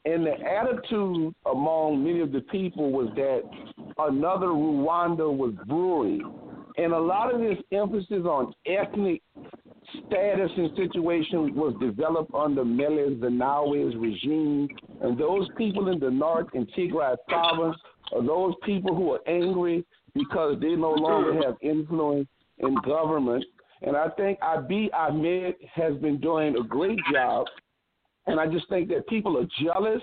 and the attitude among many of the people was that another Rwanda was brewing, and a lot of this emphasis on ethnic status and situation was developed under Meles Zenawi's regime, and those people in the north in Tigray province are those people who are angry because they no longer have influence in government. And I think Abiy Ahmed has been doing a great job, and I just think that people are jealous,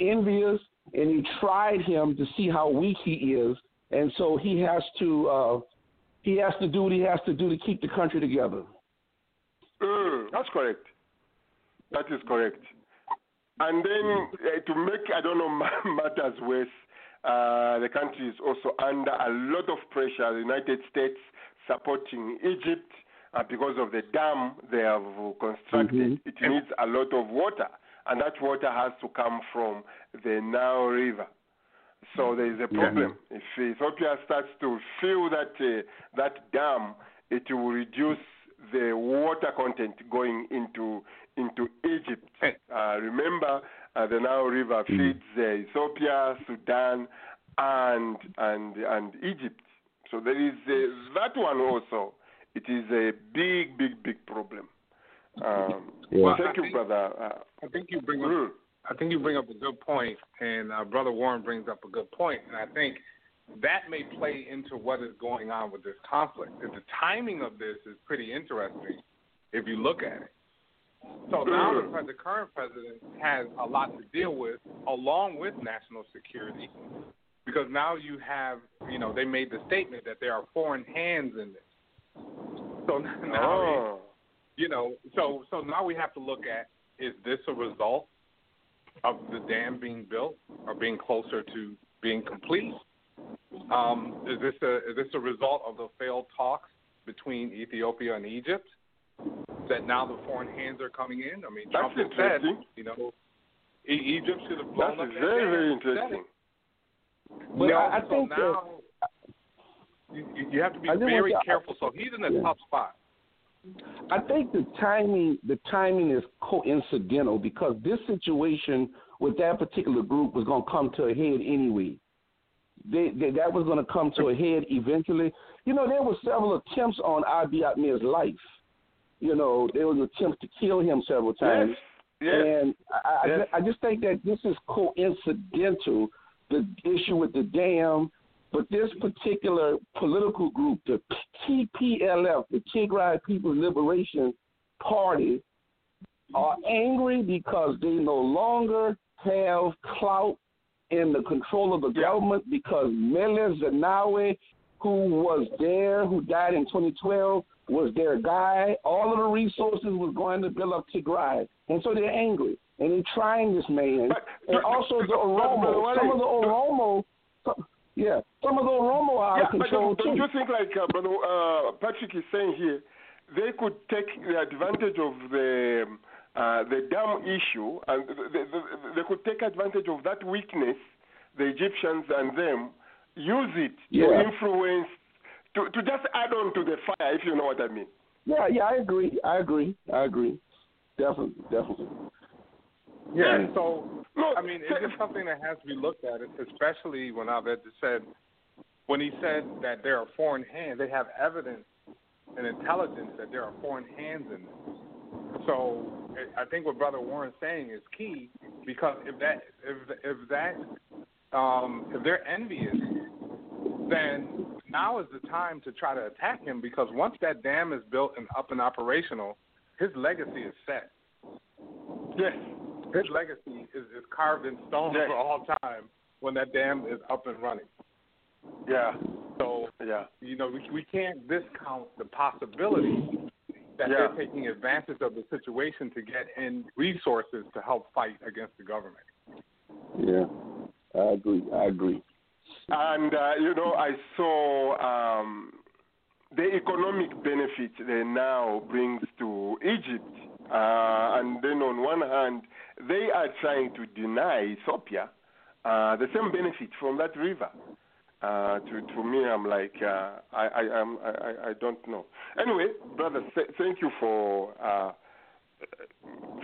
envious, and he tried him to see how weak he is, and so he has to uh, he has to do what he has to do to keep the country together. Mm, that's correct. That is correct. And then uh, to make I don't know matters worse, uh, the country is also under a lot of pressure. The United States supporting Egypt uh, because of the dam they have constructed. Mm-hmm. It needs a lot of water, and that water has to come from the Nile River. So there is a problem. If Ethiopia starts to fill that uh, that dam, it will reduce the water content going into into Egypt. Uh, remember, uh, the Nile River feeds uh, Ethiopia, Sudan, and and and Egypt. So there is uh, that one also. It is a big, big, big problem. Um, Well, thank I you, think- brother. Uh, I think you bring up mm, I think you bring up a good point, and uh, Brother Warren brings up a good point, and I think that may play into what is going on with this conflict. And the timing of this is pretty interesting if you look at it. So now the, the current president has a lot to deal with, along with national security, because now you have, you know, they made the statement that there are foreign hands in this. So now, oh. you know, so so now we have to look at is this a result of the dam being built or being closer to being complete? Um, is this a is this a result of the failed talks between Ethiopia and Egypt? That now the foreign hands are coming in. I mean, That's Trump has said, interesting. you know, e- Egypt should have blown That up is that very, very He said it. interesting. But No, I, I so think that now you, you- you have to be very careful. So he's in a Yeah. tough spot. I think the timing the timing is coincidental because this situation with that particular group was going to come to a head anyway. They, they, that was going to come to a head eventually. You know, there were several attempts on Ahmed's life. You know, there was attempts to kill him several times. Yes. Yes. And I, I, I just think that this is coincidental, the issue with the dam. But this particular political group, the TPLF, the Tigray People's Liberation Party, are angry because they no longer have clout in the control of the government because Meles Zenawi, who was there, who died in 2012, was their guy. All of the resources was going to build up Tigray. And so they're angry. And they're trying this man. and also the Oromo. Some of the Oromo, yeah, some of the Oromo are Yeah, out of but don't, don't you think, like uh, Brother uh, Patrick is saying here, they could take the advantage of the uh, the dam issue, and they, they, they could take advantage of that weakness, the Egyptians and them, use it Yeah. to influence, to, to just add on to the fire, if you know what I mean. Yeah, yeah, I agree. I agree. I agree. Definitely, definitely. Yeah. So I mean, it's just something that has to be looked at, especially when Abed said when he said that there are foreign hands. They have evidence and intelligence that there are foreign hands in this. So I- I think what Brother Warren's saying is key because if that if if that um, if they're envious, then now is the time to try to attack him because once that dam is built and up and operational, his legacy is set. Yes. His legacy is, is carved in stone Yes. for all time when that dam is up and running. Yeah. So yeah, you know, we we can't discount the possibility that Yeah. they're taking advantage of the situation to get in resources to help fight against the government. Yeah, I agree. I agree. And uh, you know, I saw um, the economic benefit they now brings to Egypt, uh, and then on one hand, they are trying to deny Ethiopia uh, the same benefit from that river. Uh, to to me, I'm like uh, I I, am I I- don't know. Anyway, brother, th- thank you for uh,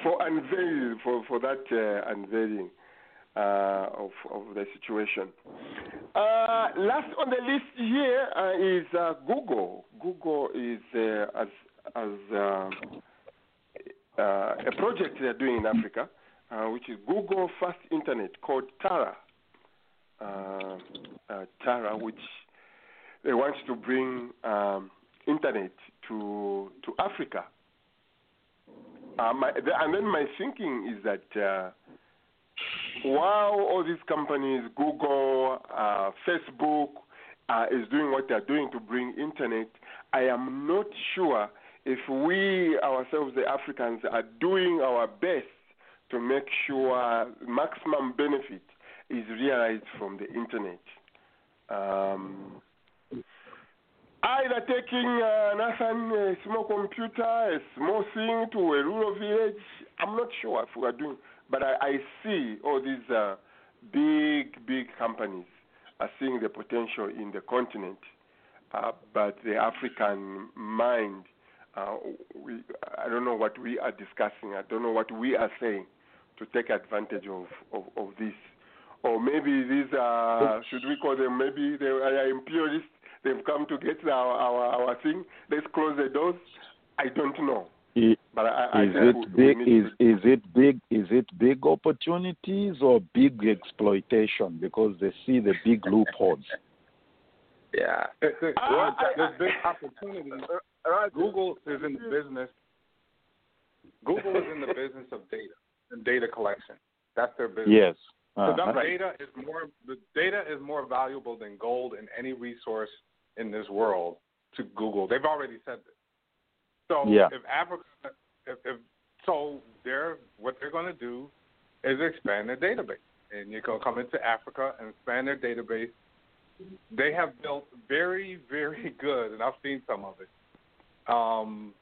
for unveiling for for that uh, unveiling uh, of of the situation. Uh, last on the list here uh, is uh, Google. Google is uh, as as uh, uh, a project they are doing in Africa, uh, which is Google First Internet called Taara. Uh, uh, Taara, which they want to bring um, internet to to Africa. Uh, my, the, and then my thinking is that uh, while all these companies, Google, Facebook, is doing what they're doing to bring internet, I am not sure if we ourselves, the Africans, are doing our best to make sure maximum benefit is realized from the internet. Um, either taking uh, a small computer, a small thing to a rural village, I'm not sure if we are doing, but I, I see all these uh, big, big companies are seeing the potential in the continent, uh, but the African mind, uh, we, I don't know what we are discussing. I don't know what we are saying to take advantage of, of, of this. Or maybe these uh, are, should we call them, maybe they are imperialists. They've come to get our, our, our thing. Let's close the doors. I don't know. It, but I, I is it big? Is is it big? Is it big opportunities or big exploitation? Because they see the big loopholes. Yeah, there's, ah, there's big opportunities. Google is in the business. Google is in the business of data and data collection. That's their business. Yes. Uh, Uh, the data is more the data is more valuable than gold in any resource in this world to Google. They've already said this. So Yeah. if Africa, if, if so, they're what they're going to do is expand their database, and you're going to come into Africa and expand their database. They have built very, very good, and I've seen some of it. Um,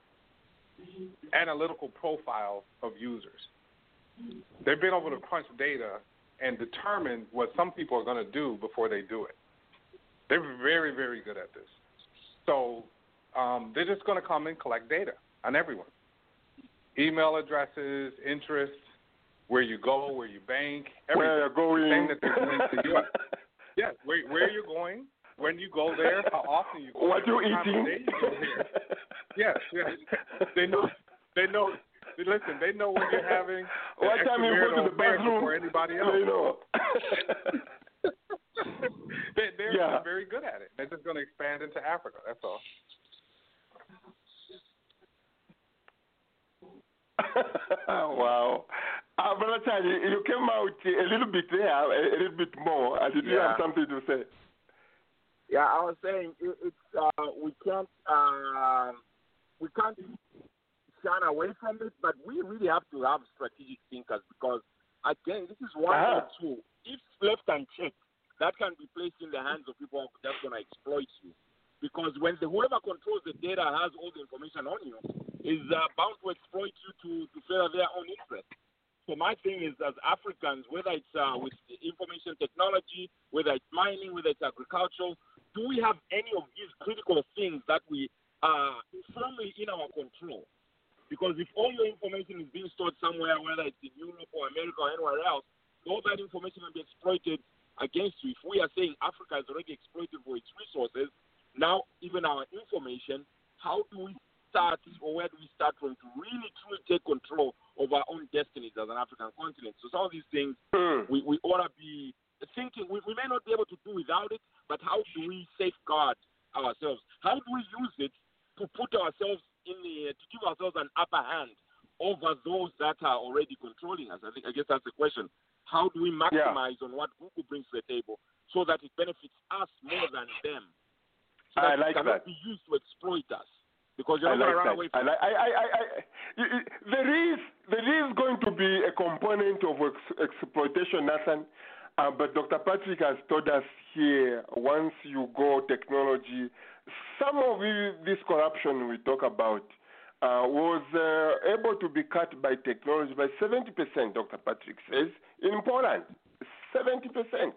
analytical profiles of users. They've been able to crunch data and determine what some people are going to do before they do it. They're very, very good at this. So um, they're just going to come and collect data on everyone email addresses, interests, where you go, where you bank, everything. Where going. That they're doing to you. Yes, where, where you're going, when you go there, how often you go What you eating? you. Yes, yes. They know. They know. Listen, they know when you're having an What time you go to the bathroom? before anybody else. They know. they, they're Yeah. very good at it. They're just going to expand into Africa. That's all. wow. Uh, Brother Charlie, you came out a little bit there, a, a little bit more. Did you Yeah. have something to say? Yeah, I was saying it, it's uh, we can't uh, we can't away from it, but we really have to have strategic thinkers because again, this is one Ah. or two. If left unchecked, that can be placed in the hands of people who are just going to exploit you. Because when the whoever controls the data has all the information on you, is uh, bound to exploit you to to further their own interest. So my thing is, as Africans, whether it's uh, with information technology, whether it's mining, whether it's agricultural, do we have any of these critical things that we are firmly in our control? Because if all your information is being stored somewhere, whether it's in Europe or America or anywhere else, all that information will be exploited against you. If we are saying Africa is already exploited for its resources, now even our information, how do we start or where do we start from to really truly take control of our own destinies as an African continent? So some of these things hmm. we, we ought to be thinking we, we may not be able to do without it, but how do we safeguard ourselves? How do we use it to put ourselves in the to give ourselves an upper hand over those that are already controlling us? I think I guess that's the question. How do we maximize on what Google brings to the table so that it benefits us more than them? So I that like it cannot that. be used to exploit us. Because you're I not like going to run away I from like, I, I, I, I, there is there is going to be a component of ex- exploitation, Nathan. Uh, but Dr. Patrick has told us here once you go technology, some of this corruption we talk about uh, was uh, able to be cut by technology by 70%, Dr. Patrick says, in Poland. 70%.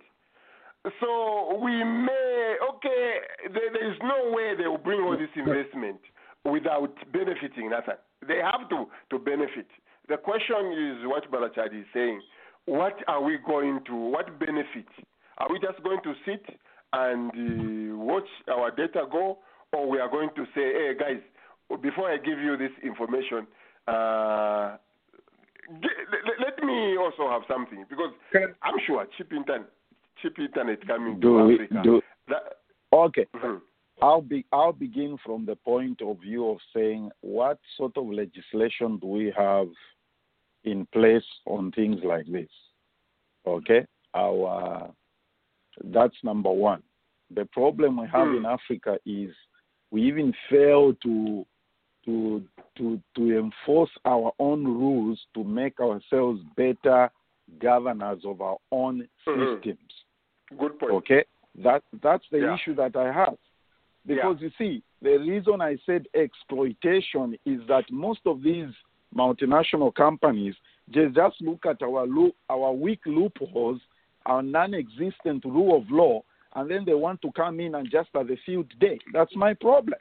So we may, okay, there, there is no way they will bring all this investment without benefiting Nathan. They have to, to benefit. The question is what Balachadi is saying. What are we going to, what benefit? Are we just going to sit and uh, watch our data go, or we are going to say, hey, guys, before I give you this information, uh, Ge- let- let me also have something because I'm sure cheap internet, cheap internet coming Do to we- Africa. do- that, Okay. Mhm. I'll be I'll begin from the point of view of saying what sort of legislation do we have in place on things like this? Okay, our that's number one. The problem we have in Africa is we even fail to to to to enforce our own rules to make ourselves better governors of our own Mhm. systems. Good point. Okay, that that's the Yeah. issue that I have. Because you see, the reason I said exploitation is that most of these multinational companies they just look at our lo- our weak loopholes, our non-existent rule of law, and then they want to come in and just have a field day. That's my problem.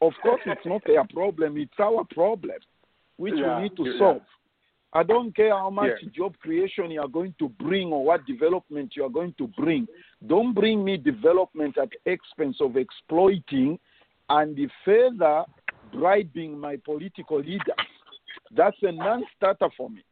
Of course, it's not their problem; it's our problem, which Yeah, we need to yeah. solve. I don't care how much Yeah. job creation you are going to bring or what development you are going to bring. Don't bring me development at expense of exploiting and further bribing my political leaders. That's a non-starter for me.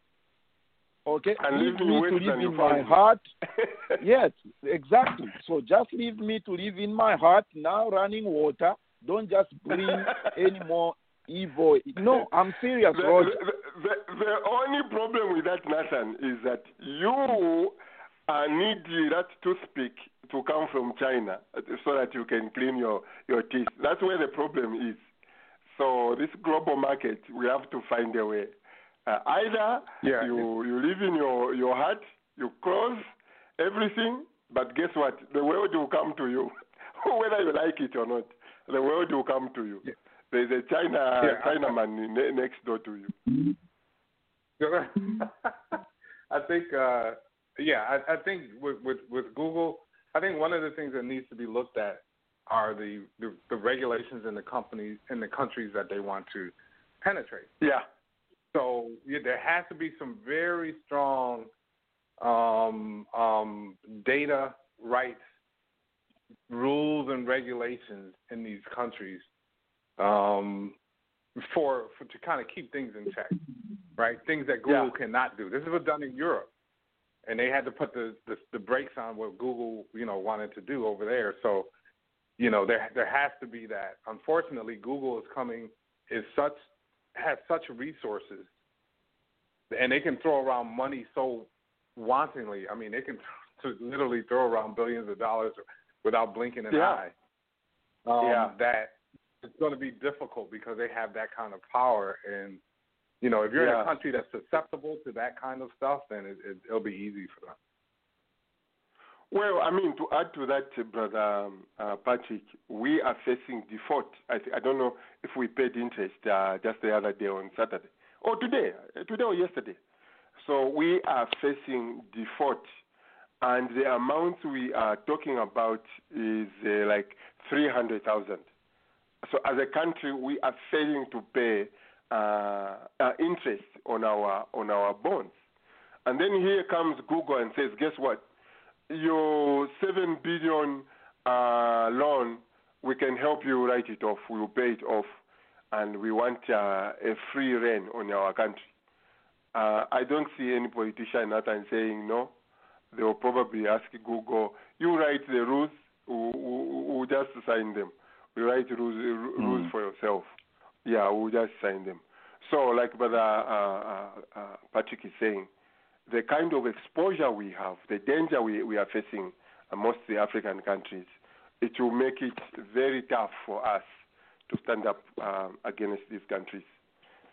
Okay, And leave leaving me waste to live in my heart. yes, exactly. So just leave me to live in my heart. Now running water. Don't just bring any more evil. No, I'm serious, the, Roger. the, the, the only problem with that, Nathan, is that you uh, need that toothpick to come from China so that you can clean your, your teeth. That's where the problem is. So this global market, we have to find a way. Uh, either Yeah. you you live in your your heart, you close everything, but guess what? The world will come to you, whether you like it or not. The world will come to you. There's a China Yeah, Chinaman ne- next door to you. I think, uh, yeah, I, I think with, with with Google, I think one of the things that needs to be looked at are the the, the regulations in the companies in the countries that they want to penetrate. Yeah. So yeah, there has to be some very strong um, um, data rights rules and regulations in these countries um, for, for to kind of keep things in check, right? Things that Google cannot do. This is what's done in Europe, and they had to put the, the the brakes on what Google you know wanted to do over there. So you know there there has to be that. Unfortunately, Google is coming is such has such resources, and they can throw around money so wantonly. I mean, they can to literally throw around billions of dollars without blinking an Yeah. eye. Um, Yeah. That it's going to be difficult because they have that kind of power, and you know, if you're in a country that's susceptible to that kind of stuff, then it, it, it'll be easy for them. Well, I mean, to add to that, uh, brother um, uh, Patrick, we are facing default. I, th- I don't know if we paid interest uh, just the other day on Saturday, or today, uh, today or yesterday. So we are facing default, and the amount we are talking about is uh, like three hundred thousand. So as a country, we are failing to pay uh, interest on our on our bonds, and then here comes Google and says, guess what? Your seven billion uh, loan, we can help you write it off. We will pay it off, and we want uh, a free reign on our country. Uh, I don't see any politician out and saying no. They will probably ask Google, "You write the rules, we we- we just sign them. We write rules rules Mm. for yourself. Yeah, we'll just sign them." So, like Brother uh, uh, uh, Patrick is saying, the kind of exposure we have, the danger we, we are facing amongst the African countries, it will make it very tough for us to stand up um, against these countries.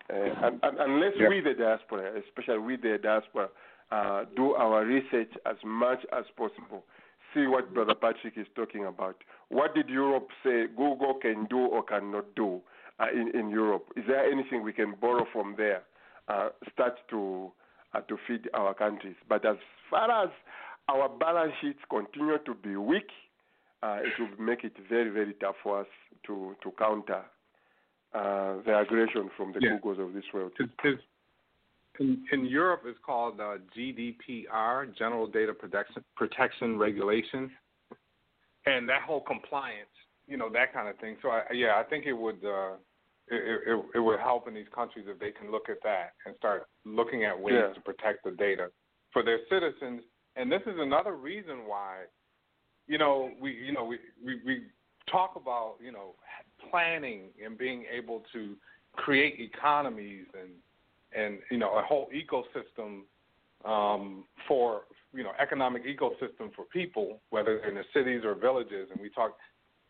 Uh, and, and unless Yeah. we, the diaspora, especially we, the diaspora, uh, do our research as much as possible, see what Brother Patrick is talking about. What did Europe say Google can do or cannot do uh, in, in Europe? Is there anything we can borrow from there? Uh, start to to feed our countries. But as far as our balance sheets continue to be weak, uh, it will make it very, very tough for us to, to counter uh, the aggression from the Yeah. Googles of this world. It's, it's, in, in Europe, it's called uh, GDPR, General Data Protection, Protection Regulation, and that whole compliance, you know, that kind of thing. So, I, yeah, I think it would uh, it, it, it would help in these countries if they can look at that and start looking at ways Yeah. to protect the data for their citizens. And this is another reason why, you know, we you know we, we, we talk about you know planning and being able to create economies and and you know a whole ecosystem um, for you know economic ecosystem for people, whether in the cities or villages. And we talk.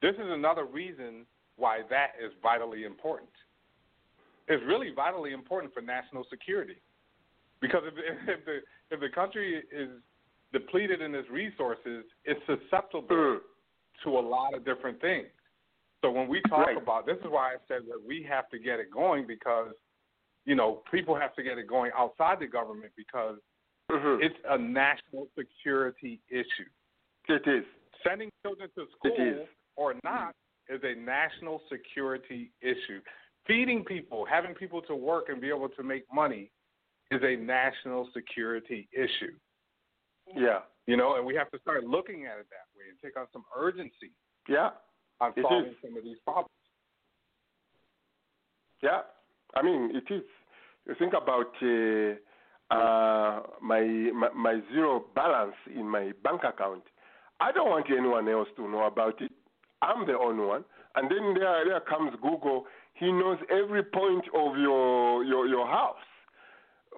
This is another reason why that is vitally important. It's really vitally important for national security, because if, if the if the country is depleted in its resources, it's susceptible Mm. to a lot of different things. So when we talk Right. about this is why I said that we have to get it going because you know people have to get it going outside the government because Mhm. it's a national security issue. It is. Sending children to school or not is a national security issue. Feeding people, having people to work and be able to make money is a national security issue. Yeah. You know, and we have to start looking at it that way and take on some urgency Yeah. on It solving is. some of these problems. Yeah, I mean it is. You think about uh, uh, my, my my zero balance in my bank account. I don't want anyone else to know about it. I'm the only one. And then there there comes Google. He knows every point of your your your house.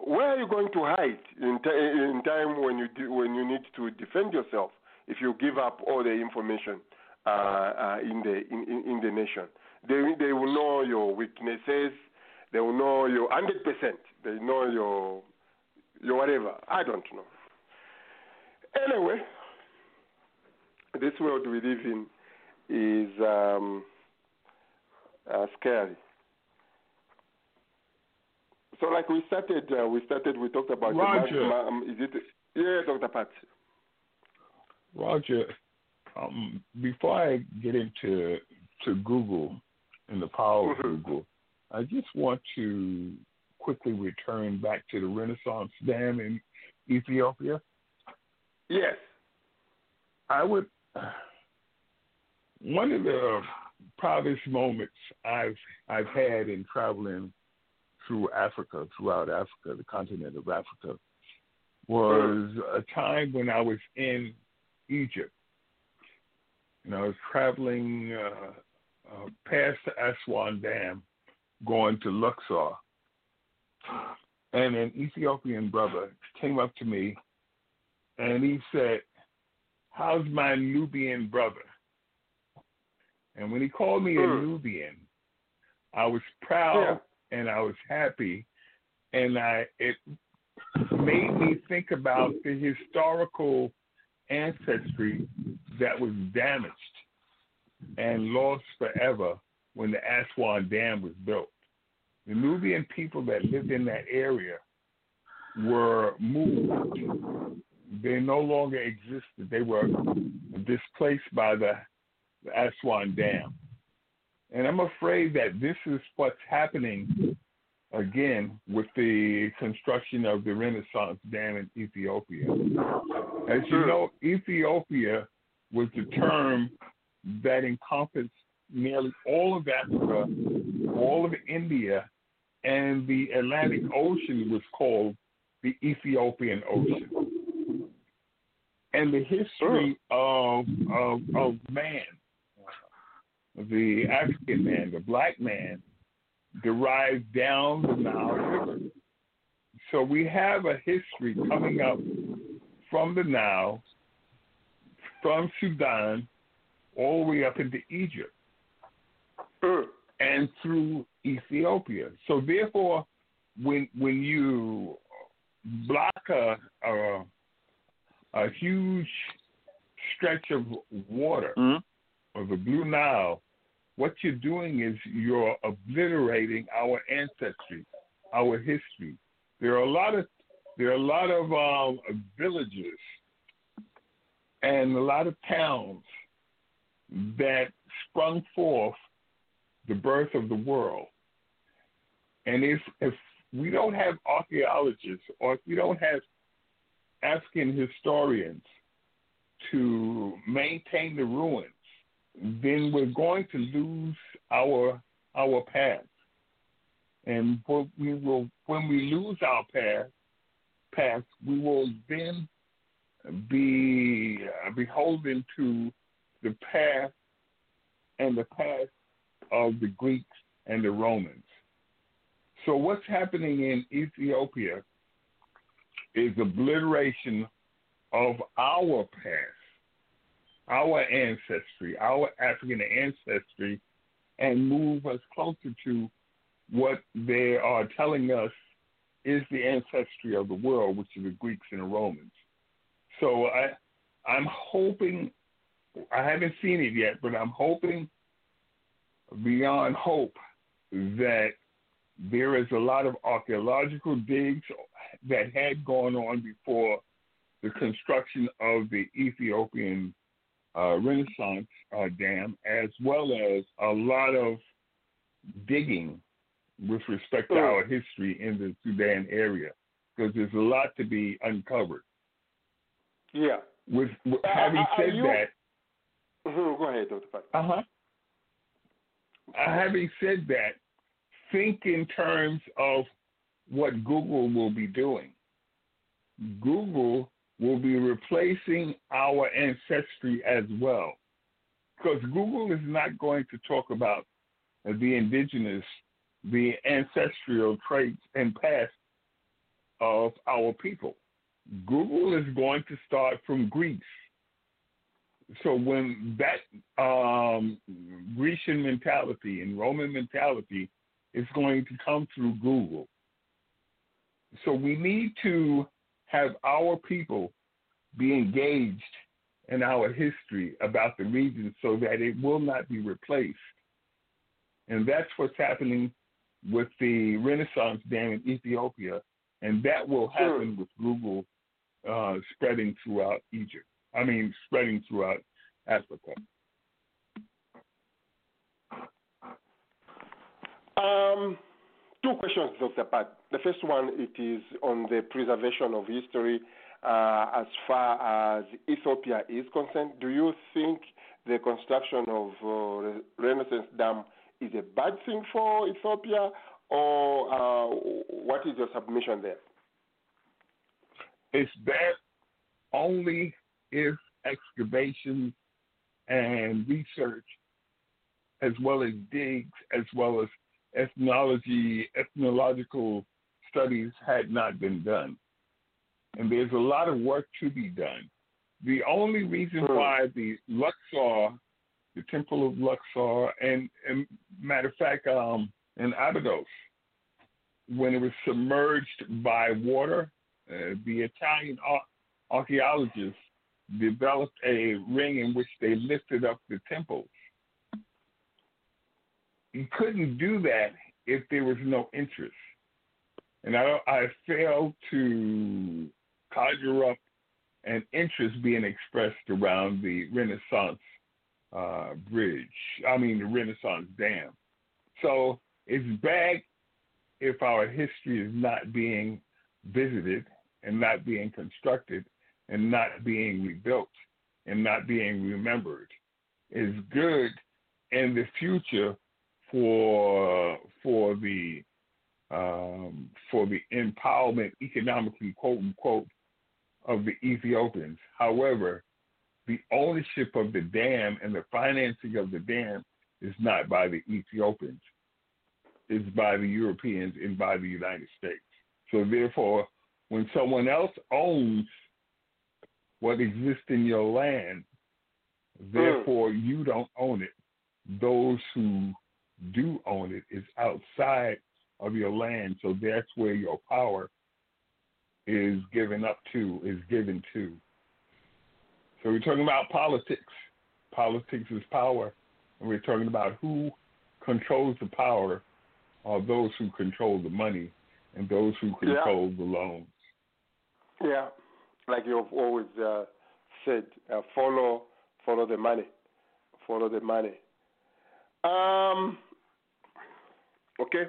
Where are you going to hide in, t- in time when you do, when you need to defend yourself? If you give up all the information uh, uh, in the in, in, in the nation, they they will know your weaknesses. They will know your hundred percent. They know your your whatever. I don't know. Anyway, this world we live in is um, uh, scary. So, like we started, uh, we started. We talked about Roger. The, ma- is it? Yeah, Doctor Pat. Roger, um, before I get into to Google and the power of Google, I just want to quickly return back to the Renaissance Dam in Ethiopia. Yes. I would. One of the proudest moments I've I've had in traveling through Africa, throughout Africa, the continent of Africa, was a time when I was in Egypt. And I was traveling uh, uh, past the Aswan Dam, going to Luxor. And an Ethiopian brother came up to me and he said, How's my Nubian brother? And when he called me a Hmm. Nubian, I was proud and I was happy, and I it made me think about the historical ancestry that was damaged and lost forever when the Aswan Dam was built. The Nubian people that lived in that area were moved. They no longer existed. They were displaced by the Aswan Dam. And I'm afraid that this is what's happening again with the construction of the Renaissance Dam in Ethiopia. As you know, Ethiopia was the term that encompassed nearly all of Africa, all of India, and the Atlantic Ocean was called the Ethiopian Ocean. And the history of, of, of man, the African man, the black man, derived down the Nile River. So we have a history coming up from the Nile, from Sudan, all the way up into Egypt, hmm. and through Ethiopia. So therefore, when when you block a a, a huge stretch of water hmm. Of the Blue Nile, what you're doing is you're obliterating our ancestry, our history. There are a lot of there are a lot of um, villages and a lot of towns that sprung forth the birth of the world. And if if we don't have archaeologists or if we don't have African historians to maintain the ruins, then we're going to lose our our past. And what we will when we lose our path, past we will then be uh, beholden to the past and the past of the Greeks and the Romans. So what's happening in Ethiopia is obliteration of our past, our ancestry, our African ancestry, and move us closer to what they are telling us is the ancestry of the world, which is the Greeks and the Romans. So I, I'm hoping, I haven't seen it yet, but I'm hoping beyond hope that there is a lot of archaeological digs that had gone on before the construction of the Ethiopian uh, Renaissance uh, Dam, as well as a lot of digging with respect to our history in the Sudan area, because there's a lot to be uncovered. Yeah. With, with having Uh, are said you- that, Mhm, Go ahead, Dr. Uh huh. having said that, think in terms of what Google will be doing. Google will be replacing our ancestry as well. Because Google is not going to talk about the indigenous, the ancestral traits and past of our people. Google is going to start from Greece. So when that um, Grecian mentality and Roman mentality is going to come through Google. So we need to have our people be engaged in our history about the region so that it will not be replaced. And that's what's happening with the Renaissance Dam in Ethiopia. And that will happen with Google uh, spreading throughout Egypt. I mean, spreading throughout Africa. Um, two questions, Dr. Pat. The first one, it is on the preservation of history uh, as far as Ethiopia is concerned. Do you think the construction of uh, Renaissance Dam is a bad thing for Ethiopia, or uh, what is your submission there? It's bad only if excavations and research, as well as digs, as well as ethnology, ethnological studies had not been done. And there's a lot of work to be done. The only reason why the Luxor, the Temple of Luxor, and, and matter of fact, um, in Abydos, when it was submerged by water, uh, the Italian ar- archaeologists developed a ring in which they lifted up the temples. You couldn't do that if there was no interest. And I, I failed to conjure up an interest being expressed around the Renaissance uh, bridge, I mean, the Renaissance dam. So it's bad if our history is not being visited and not being constructed and not being rebuilt and not being remembered. It's good in the future for for the um, for the empowerment economically quote unquote of the Ethiopians. However, the ownership of the dam and the financing of the dam is not by the Ethiopians. It's by the Europeans and by the United States. So therefore, when someone else owns what exists in your land, therefore you don't own it. Those who do own it is outside of your land, so that's where your power is given up to, is given to. So we're talking about politics. Politics is power, and we're talking about who controls the power are those who control the money and those who Yeah. control the loans. Yeah, like you've always uh, said, uh, follow follow the money, follow the money. Um. Okay.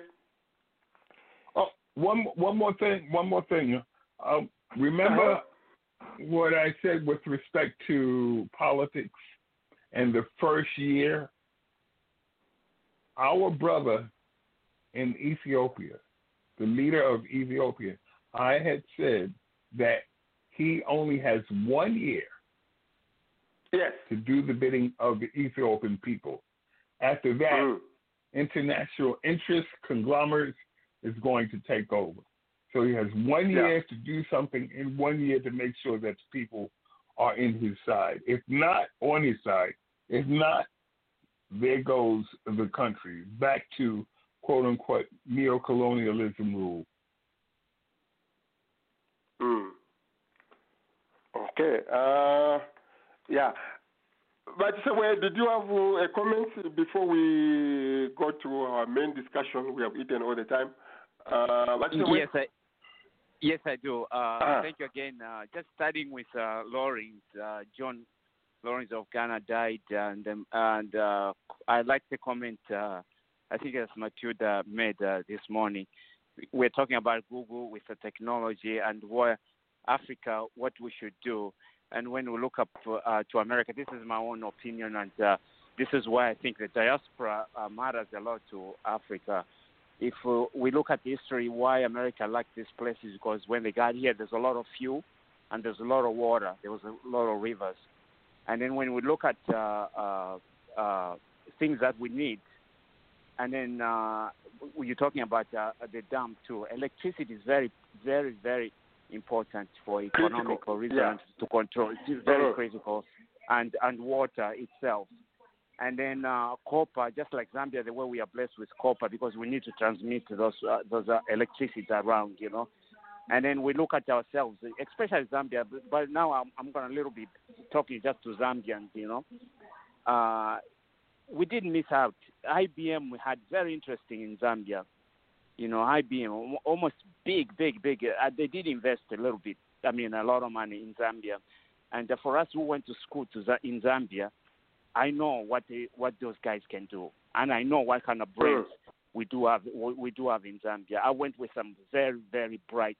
One one more thing. One more thing. Um, remember what I said with respect to politics and the first year. Our brother in Ethiopia, the leader of Ethiopia, I had said that he only has one year yes. to do the bidding of the Ethiopian people. After that, international interests, conglomerates is going to take over. So he has one year to do something and one year to make sure that the people are in his side. If not on his side, if not, there goes the country back to quote unquote neo-colonialism rule. Mm. Okay. Uh, yeah. But so, well, did you have uh, a comment before we go to our main discussion? We have eaten all the time. Uh, yes, I, yes, I do. Uh, uh-huh. Thank you again. Uh, just starting with uh, Rawlings, uh, John Rawlings of Ghana died, and um, and uh, I'd like to comment. Uh, I think as Matilda made uh, this morning, we're talking about Google with the technology and where Africa, what we should do. And when we look up uh, to America, this is my own opinion, and uh, this is why I think the diaspora uh, matters a lot to Africa. If uh, we look at history, why America liked this place is because when they got here, there's a lot of fuel and there's a lot of water. There was a lot of rivers. And then when we look at uh, uh, uh, things that we need, and then uh, you're talking about uh, the dam too. Electricity is very, very, very important for economical critical. reasons Yeah. to control. It is very Uh-huh. critical, and and water itself. And then uh, copper, just like Zambia, the way we are blessed with copper because we need to transmit those uh, those uh, electricity around, you know. And then we look at ourselves, especially Zambia. But, but now I'm I'm going a little bit talking just to Zambians, you know. Uh, we did miss out. IBM we had very interesting in Zambia. You know, IBM almost big, big, big. Uh, they did invest a little bit. I mean, a lot of money in Zambia. And for us who went to school to in Zambia, I know what they, what those guys can do, and I know what kind of brains we do have. We do have in Zambia. I went with some very, very bright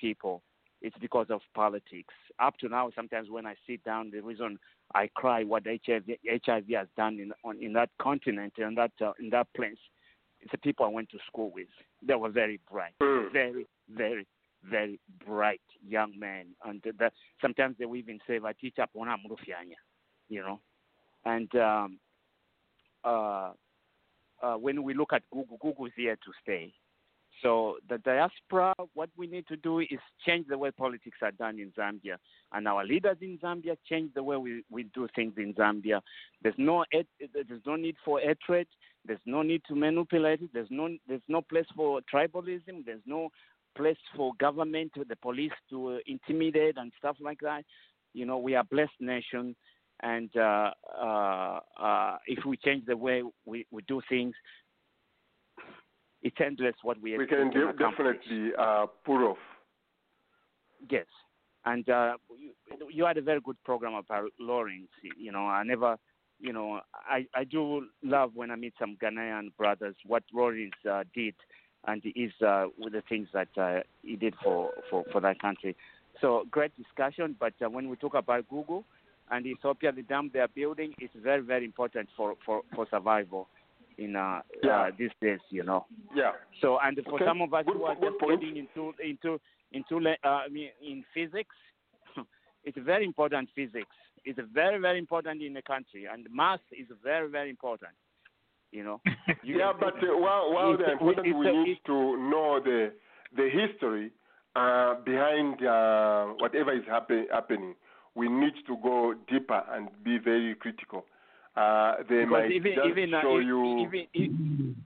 people. It's because of politics. Up to now, sometimes when I sit down, the reason I cry what HIV, HIV has done in on, in that continent and that uh, in that place, it's the people I went to school with. They were very bright, very, very, very bright young men, and that sometimes they will even say, "I teach up on you know, and um, uh, uh, when we look at Google, Google is here to stay. So the diaspora, what we need to do is change the way politics are done in Zambia, and our leaders in Zambia change the way we, we do things in Zambia. There's no there's no need for hatred. There's no need to manipulate. There's no there's no place for tribalism. There's no place for government, the police to uh, intimidate and stuff like that. You know, we are a blessed nation, and uh, uh, uh, if we change the way we, we do things, it's endless what we, we can de- definitely uh, pull off. Yes, and uh, you, you had a very good program about Rawlings. You know, I never, you know, I, I do love when I meet some Ghanaian brothers what Rawlings uh, did, and is uh, with the things that uh, he did for, for, for that country. So great discussion. But uh, when we talk about Google and Ethiopia, the dam they are building is very very important for for, for survival in uh, Yeah. uh, these days. You know. Yeah. So, and for Okay. some of us Good- who are just point. getting into into into uh, I mean, in physics, it's very important. Physics is very very important in the country, and math is very very important. You know. You- yeah, but uh, while, while it's- they're important, it's we a- need to know the the history uh, behind uh, whatever is happen, happening. We need to go deeper and be very critical. Uh, they because might even just even uh, show if- you. even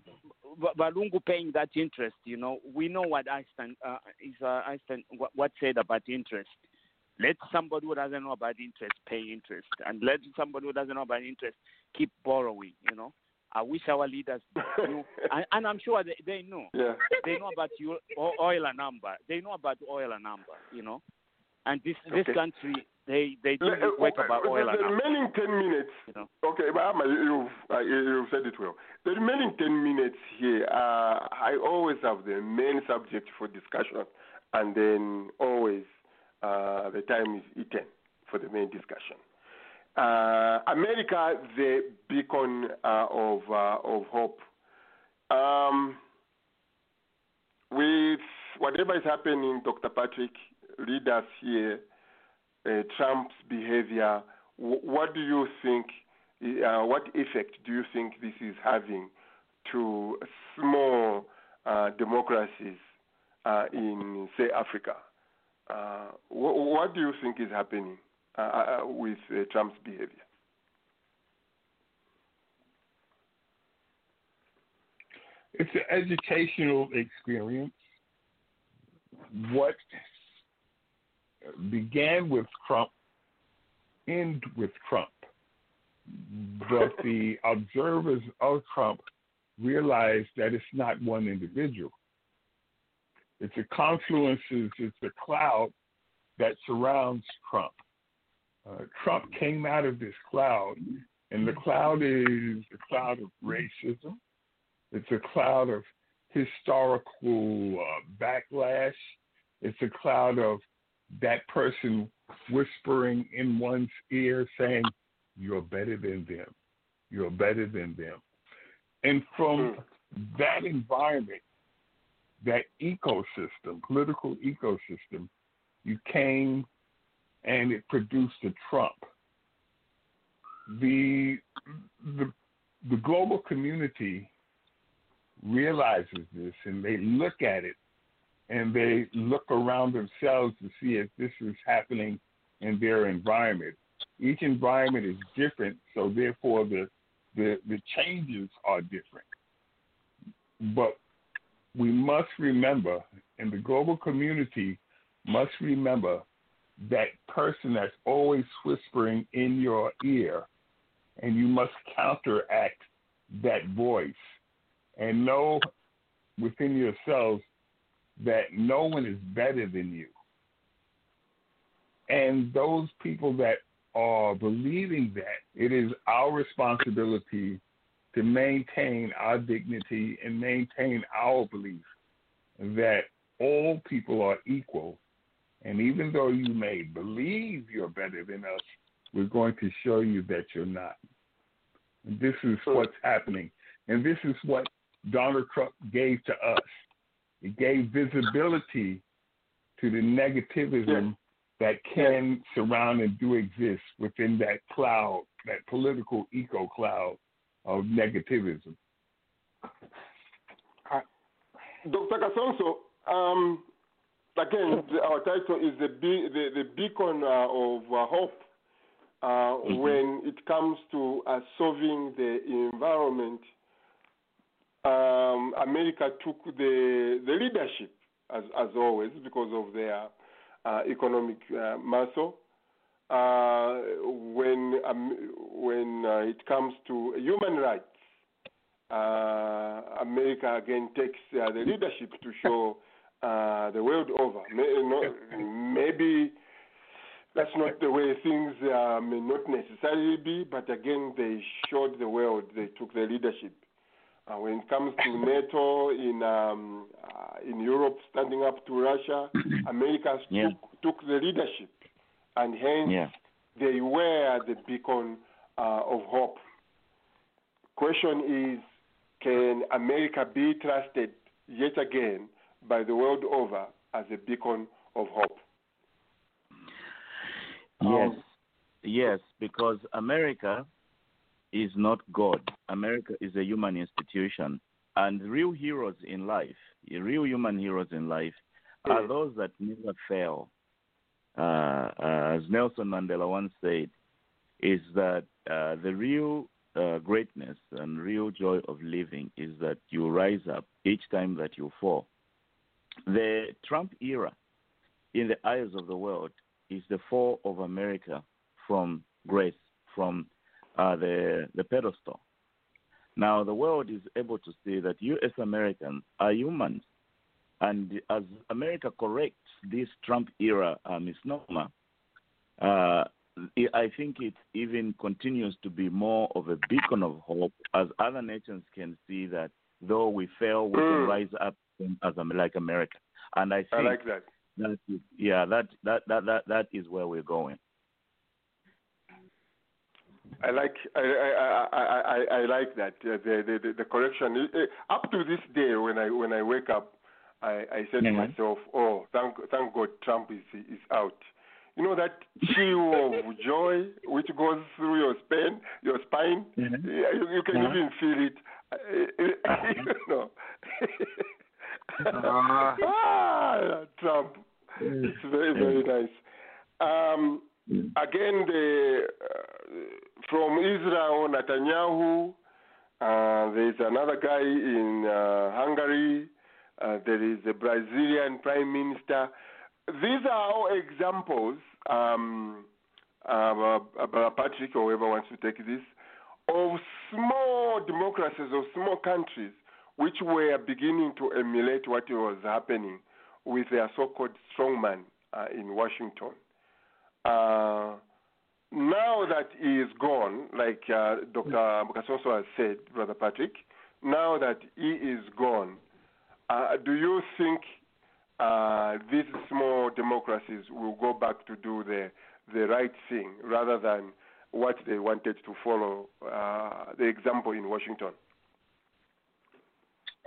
Ba- Balungu paying that interest, you know, we know what Einstein uh, is. Uh, Einstein what, what said about interest. Let somebody who doesn't know about interest pay interest, and let somebody who doesn't know about interest keep borrowing. You know, I wish our leaders knew, and, and I'm sure they, they know. Yeah. They know about oil and number. They know about oil and number. You know, and this Okay. this country they they do uh, work uh, about oil and the remaining 10 minutes. Okay, Bahama, you've, uh, you've said it well. The remaining 10 minutes here, uh, I always have the main subject for discussion, and then always uh, the time is eaten for the main discussion. Uh, America, the beacon uh, of, uh, of hope. Um, with whatever is happening, Dr. Patrick, lead us here uh, Trump's behavior, w- what do you think? Uh, what effect do you think this is having to small uh, democracies uh, in, say, Africa. Uh, wh- what do you think is happening uh, with Trump's behavior? It's an educational experience. What began with Trump end with Trump. But the observers of Trump realize that it's not one individual. It's a confluence, it's a cloud that surrounds Trump. Uh, Trump came out of this cloud, and the cloud is the cloud of racism. It's a cloud of historical uh, backlash. It's a cloud of that person whispering in one's ear saying, You're better than them. You're better than them. And from hmm. that environment, that ecosystem, political ecosystem, you came and it produced a Trump. The the the global community realizes this and they look at it and they look around themselves to see if this is happening in their environment. Each environment is different, so therefore the the, the changes are different. But we must remember, and the global community must remember that person that's always whispering in your ear, and you must counteract that voice and know within yourselves that no one is better than you. And those people that are believing that, it is our responsibility to maintain our dignity and maintain our belief that all people are equal. And even though you may believe you're better than us, we're going to show you that you're not. And this is hmm. what's happening. And this is what Donald Trump gave to us. It gave visibility to the negativism that can surround and do exist within that cloud, that political eco cloud of negativism. Dr. Kasonso, um, again, our title is the, be- the, the beacon uh, of uh, hope uh, mm-hmm. when it comes to uh, solving the environment um, America took the the leadership as as always because of their uh, economic uh, muscle. Uh, when um, when uh, it comes to human rights, uh, America again takes uh, the leadership to show the world over. Maybe that's not the way things may not necessarily be, but again, they showed the world they took the leadership. Uh, when it comes to NATO in um, uh, in Europe standing up to Russia, America yeah. took, took, the leadership, and hence yeah. they were the beacon uh, of hope. Question is, can America be trusted yet again by the world over as a beacon of hope? Yes, um, yes, because America is not God. America is a human institution. And real heroes in life, real human heroes in life, are those that never fail. Uh, uh, as Nelson Mandela once said, is that uh, the real uh, greatness and real joy of living is that you rise up each time that you fall. The Trump era, in the eyes of the world, is the fall of America from grace, from uh, the, the pedestal. Now, the world is able to see that U.S. Americans are humans. And as America corrects this Trump era uh, misnomer, uh, I think it even continues to be more of a beacon of hope as other nations can see that though we fail, we mm. can rise up as like America. And I think I like that. that is, yeah, that, that, that, that, that is where we're going. I like I I I I, I like that uh, the, the the correction uh, up to this day when I when I wake up I I said mm-hmm. to myself oh thank thank God Trump is is out you know that chill of joy which goes through your spine your spine mm-hmm. you, you, can mm-hmm. even feel it you know ah, Trump. It's very very nice. Um, again, the uh, from Israel, Netanyahu. Uh, there is another guy in uh, Hungary. Uh, there is a Brazilian prime minister. These are all examples. Um, uh, Patrick, or whoever wants to take this, of small democracies or small countries which were beginning to emulate what was happening with their so-called strongman uh, in Washington. Uh, now that he is gone, like uh, Dr. Kasonso has said, Brother Patrick, now that he is gone, uh, do you think uh, these small democracies will go back to do the the right thing rather than what they wanted to follow uh, the example in Washington?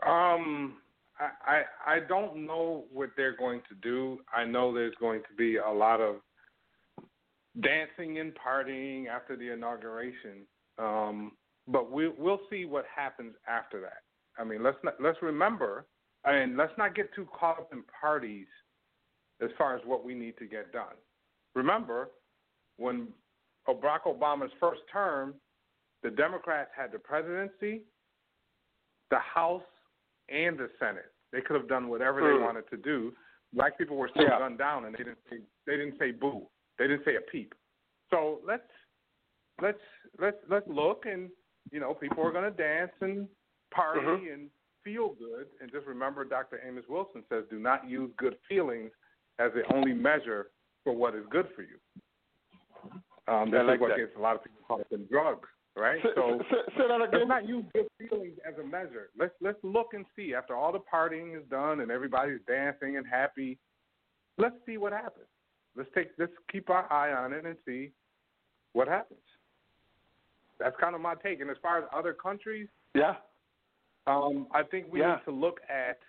Um, I, I I don't know what they're going to do. I know there's going to be a lot of dancing and partying after the inauguration. Um, but we we'll see what happens after that. I mean, let's not, let's remember, and let's not get too caught up in parties as far as what we need to get done. Remember, when Barack Obama's first term, the Democrats had the presidency, the House, and the Senate. They could have done whatever they hmm. wanted to do. Black people were still yeah. gunned down, and they didn't say they didn't say boo. They didn't say a peep. So let's let's let's let's look, and you know, people are going to dance and party mm-hmm. and feel good, and just remember, Dr. Amos Wilson says, do not use good feelings as the only measure for what is good for you. Um, that's like what that. gets a lot of people caught up in drugs, right? Say, so say, say that again. let's not use good feelings as a measure. Let's let's look and see after all the partying is done and everybody's dancing and happy. Let's see what happens. Let's take let's keep our eye on it and see what happens. That's kind of my take. And as far as other countries, yeah, um, I think we yeah. need to look at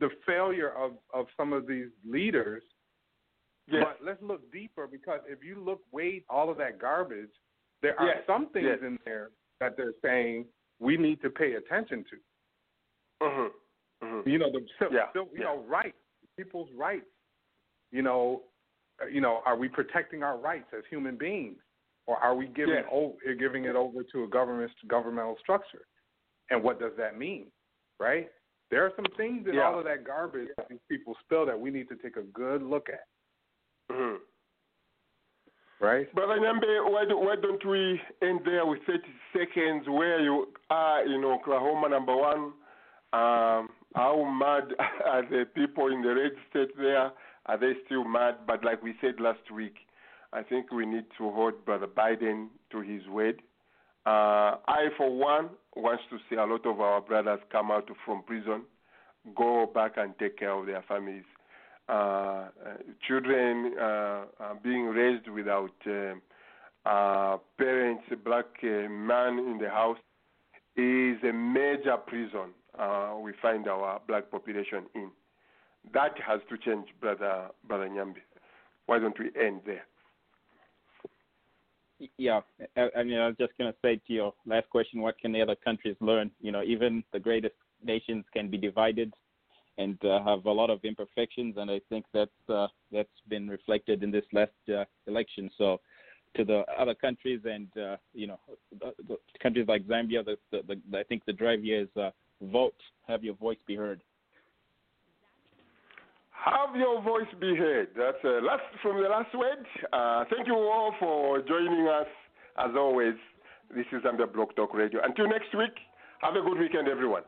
the failure of of some of these leaders. Yes. But let's look deeper because if you look way all of that garbage, there are yes. some things yes. in there that they're saying we need to pay attention to. Mm-hmm. Mm-hmm. You know the yeah. you yeah. know rights, people's rights. You know, you know, are we protecting our rights as human beings, or are we giving yes. o- giving it over to a government governmental structure? And what does that mean, right? There are some things in yeah. all of that garbage that these people spill that we need to take a good look at. Mm-hmm. Right? Brother Nyambe, why, do, why don't we end there with 30 seconds where you are in Oklahoma, number one? Um, how mad are the people in the red state there? Are they still mad? But like we said last week, I think we need to hold Brother Biden to his word. Uh, I, for one, want to see a lot of our brothers come out from prison, go back and take care of their families. Uh, uh, children uh, being raised without uh, uh, parents, black uh, man in the house, is a major prison we find our black population in. That has to change, brother, brother Nyambe. Why don't we end there? Yeah, I, I mean, I was just going to say to your last question, what can the other countries learn? You know, even the greatest nations can be divided and uh, have a lot of imperfections, and I think that's uh, that's been reflected in this last uh, election. So, to the other countries and uh, you know, the, the countries like Zambia, the, the, I think the drive here is uh, vote, have your voice be heard. Have your voice be heard. That's uh, last from the last word. Uh, thank you all for joining us. As always, this is Zambia Blog Talk Radio. Until next week, have a good weekend, everyone.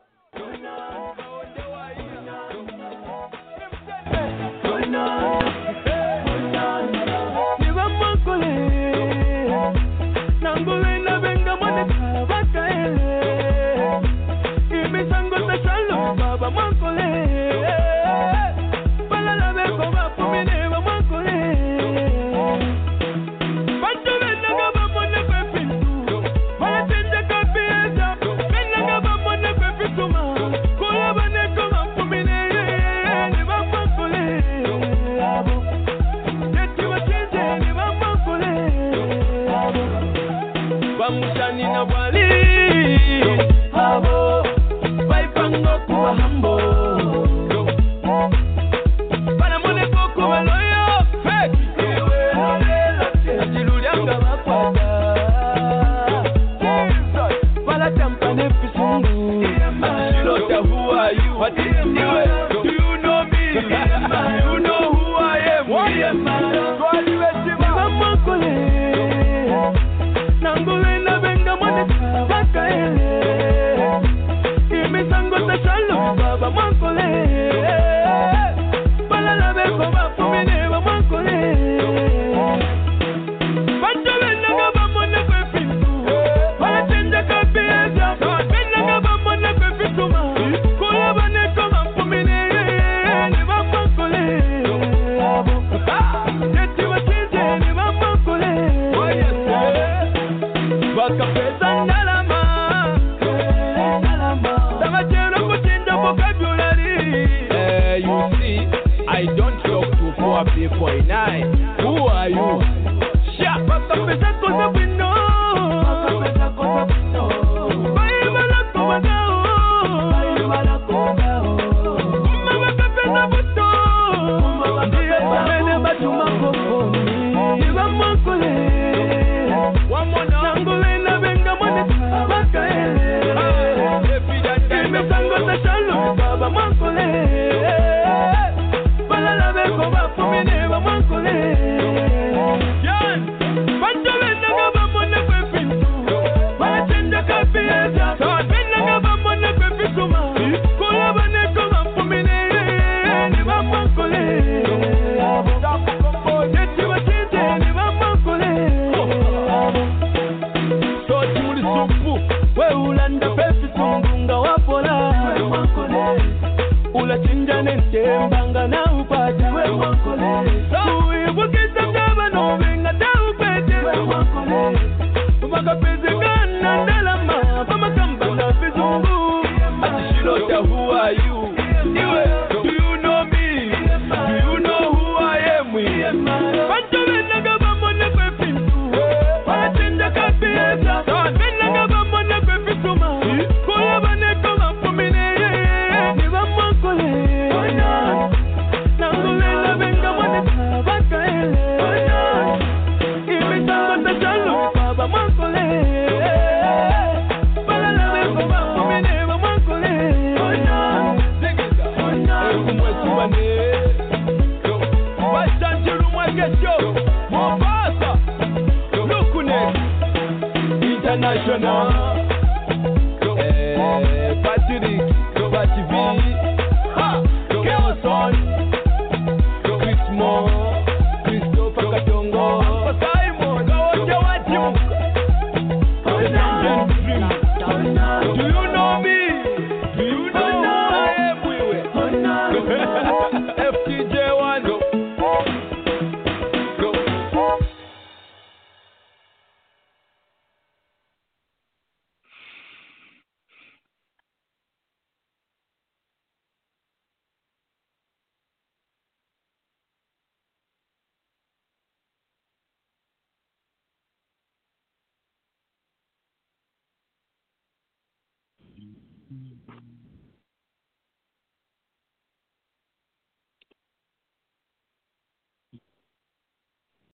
Who are you? who are you?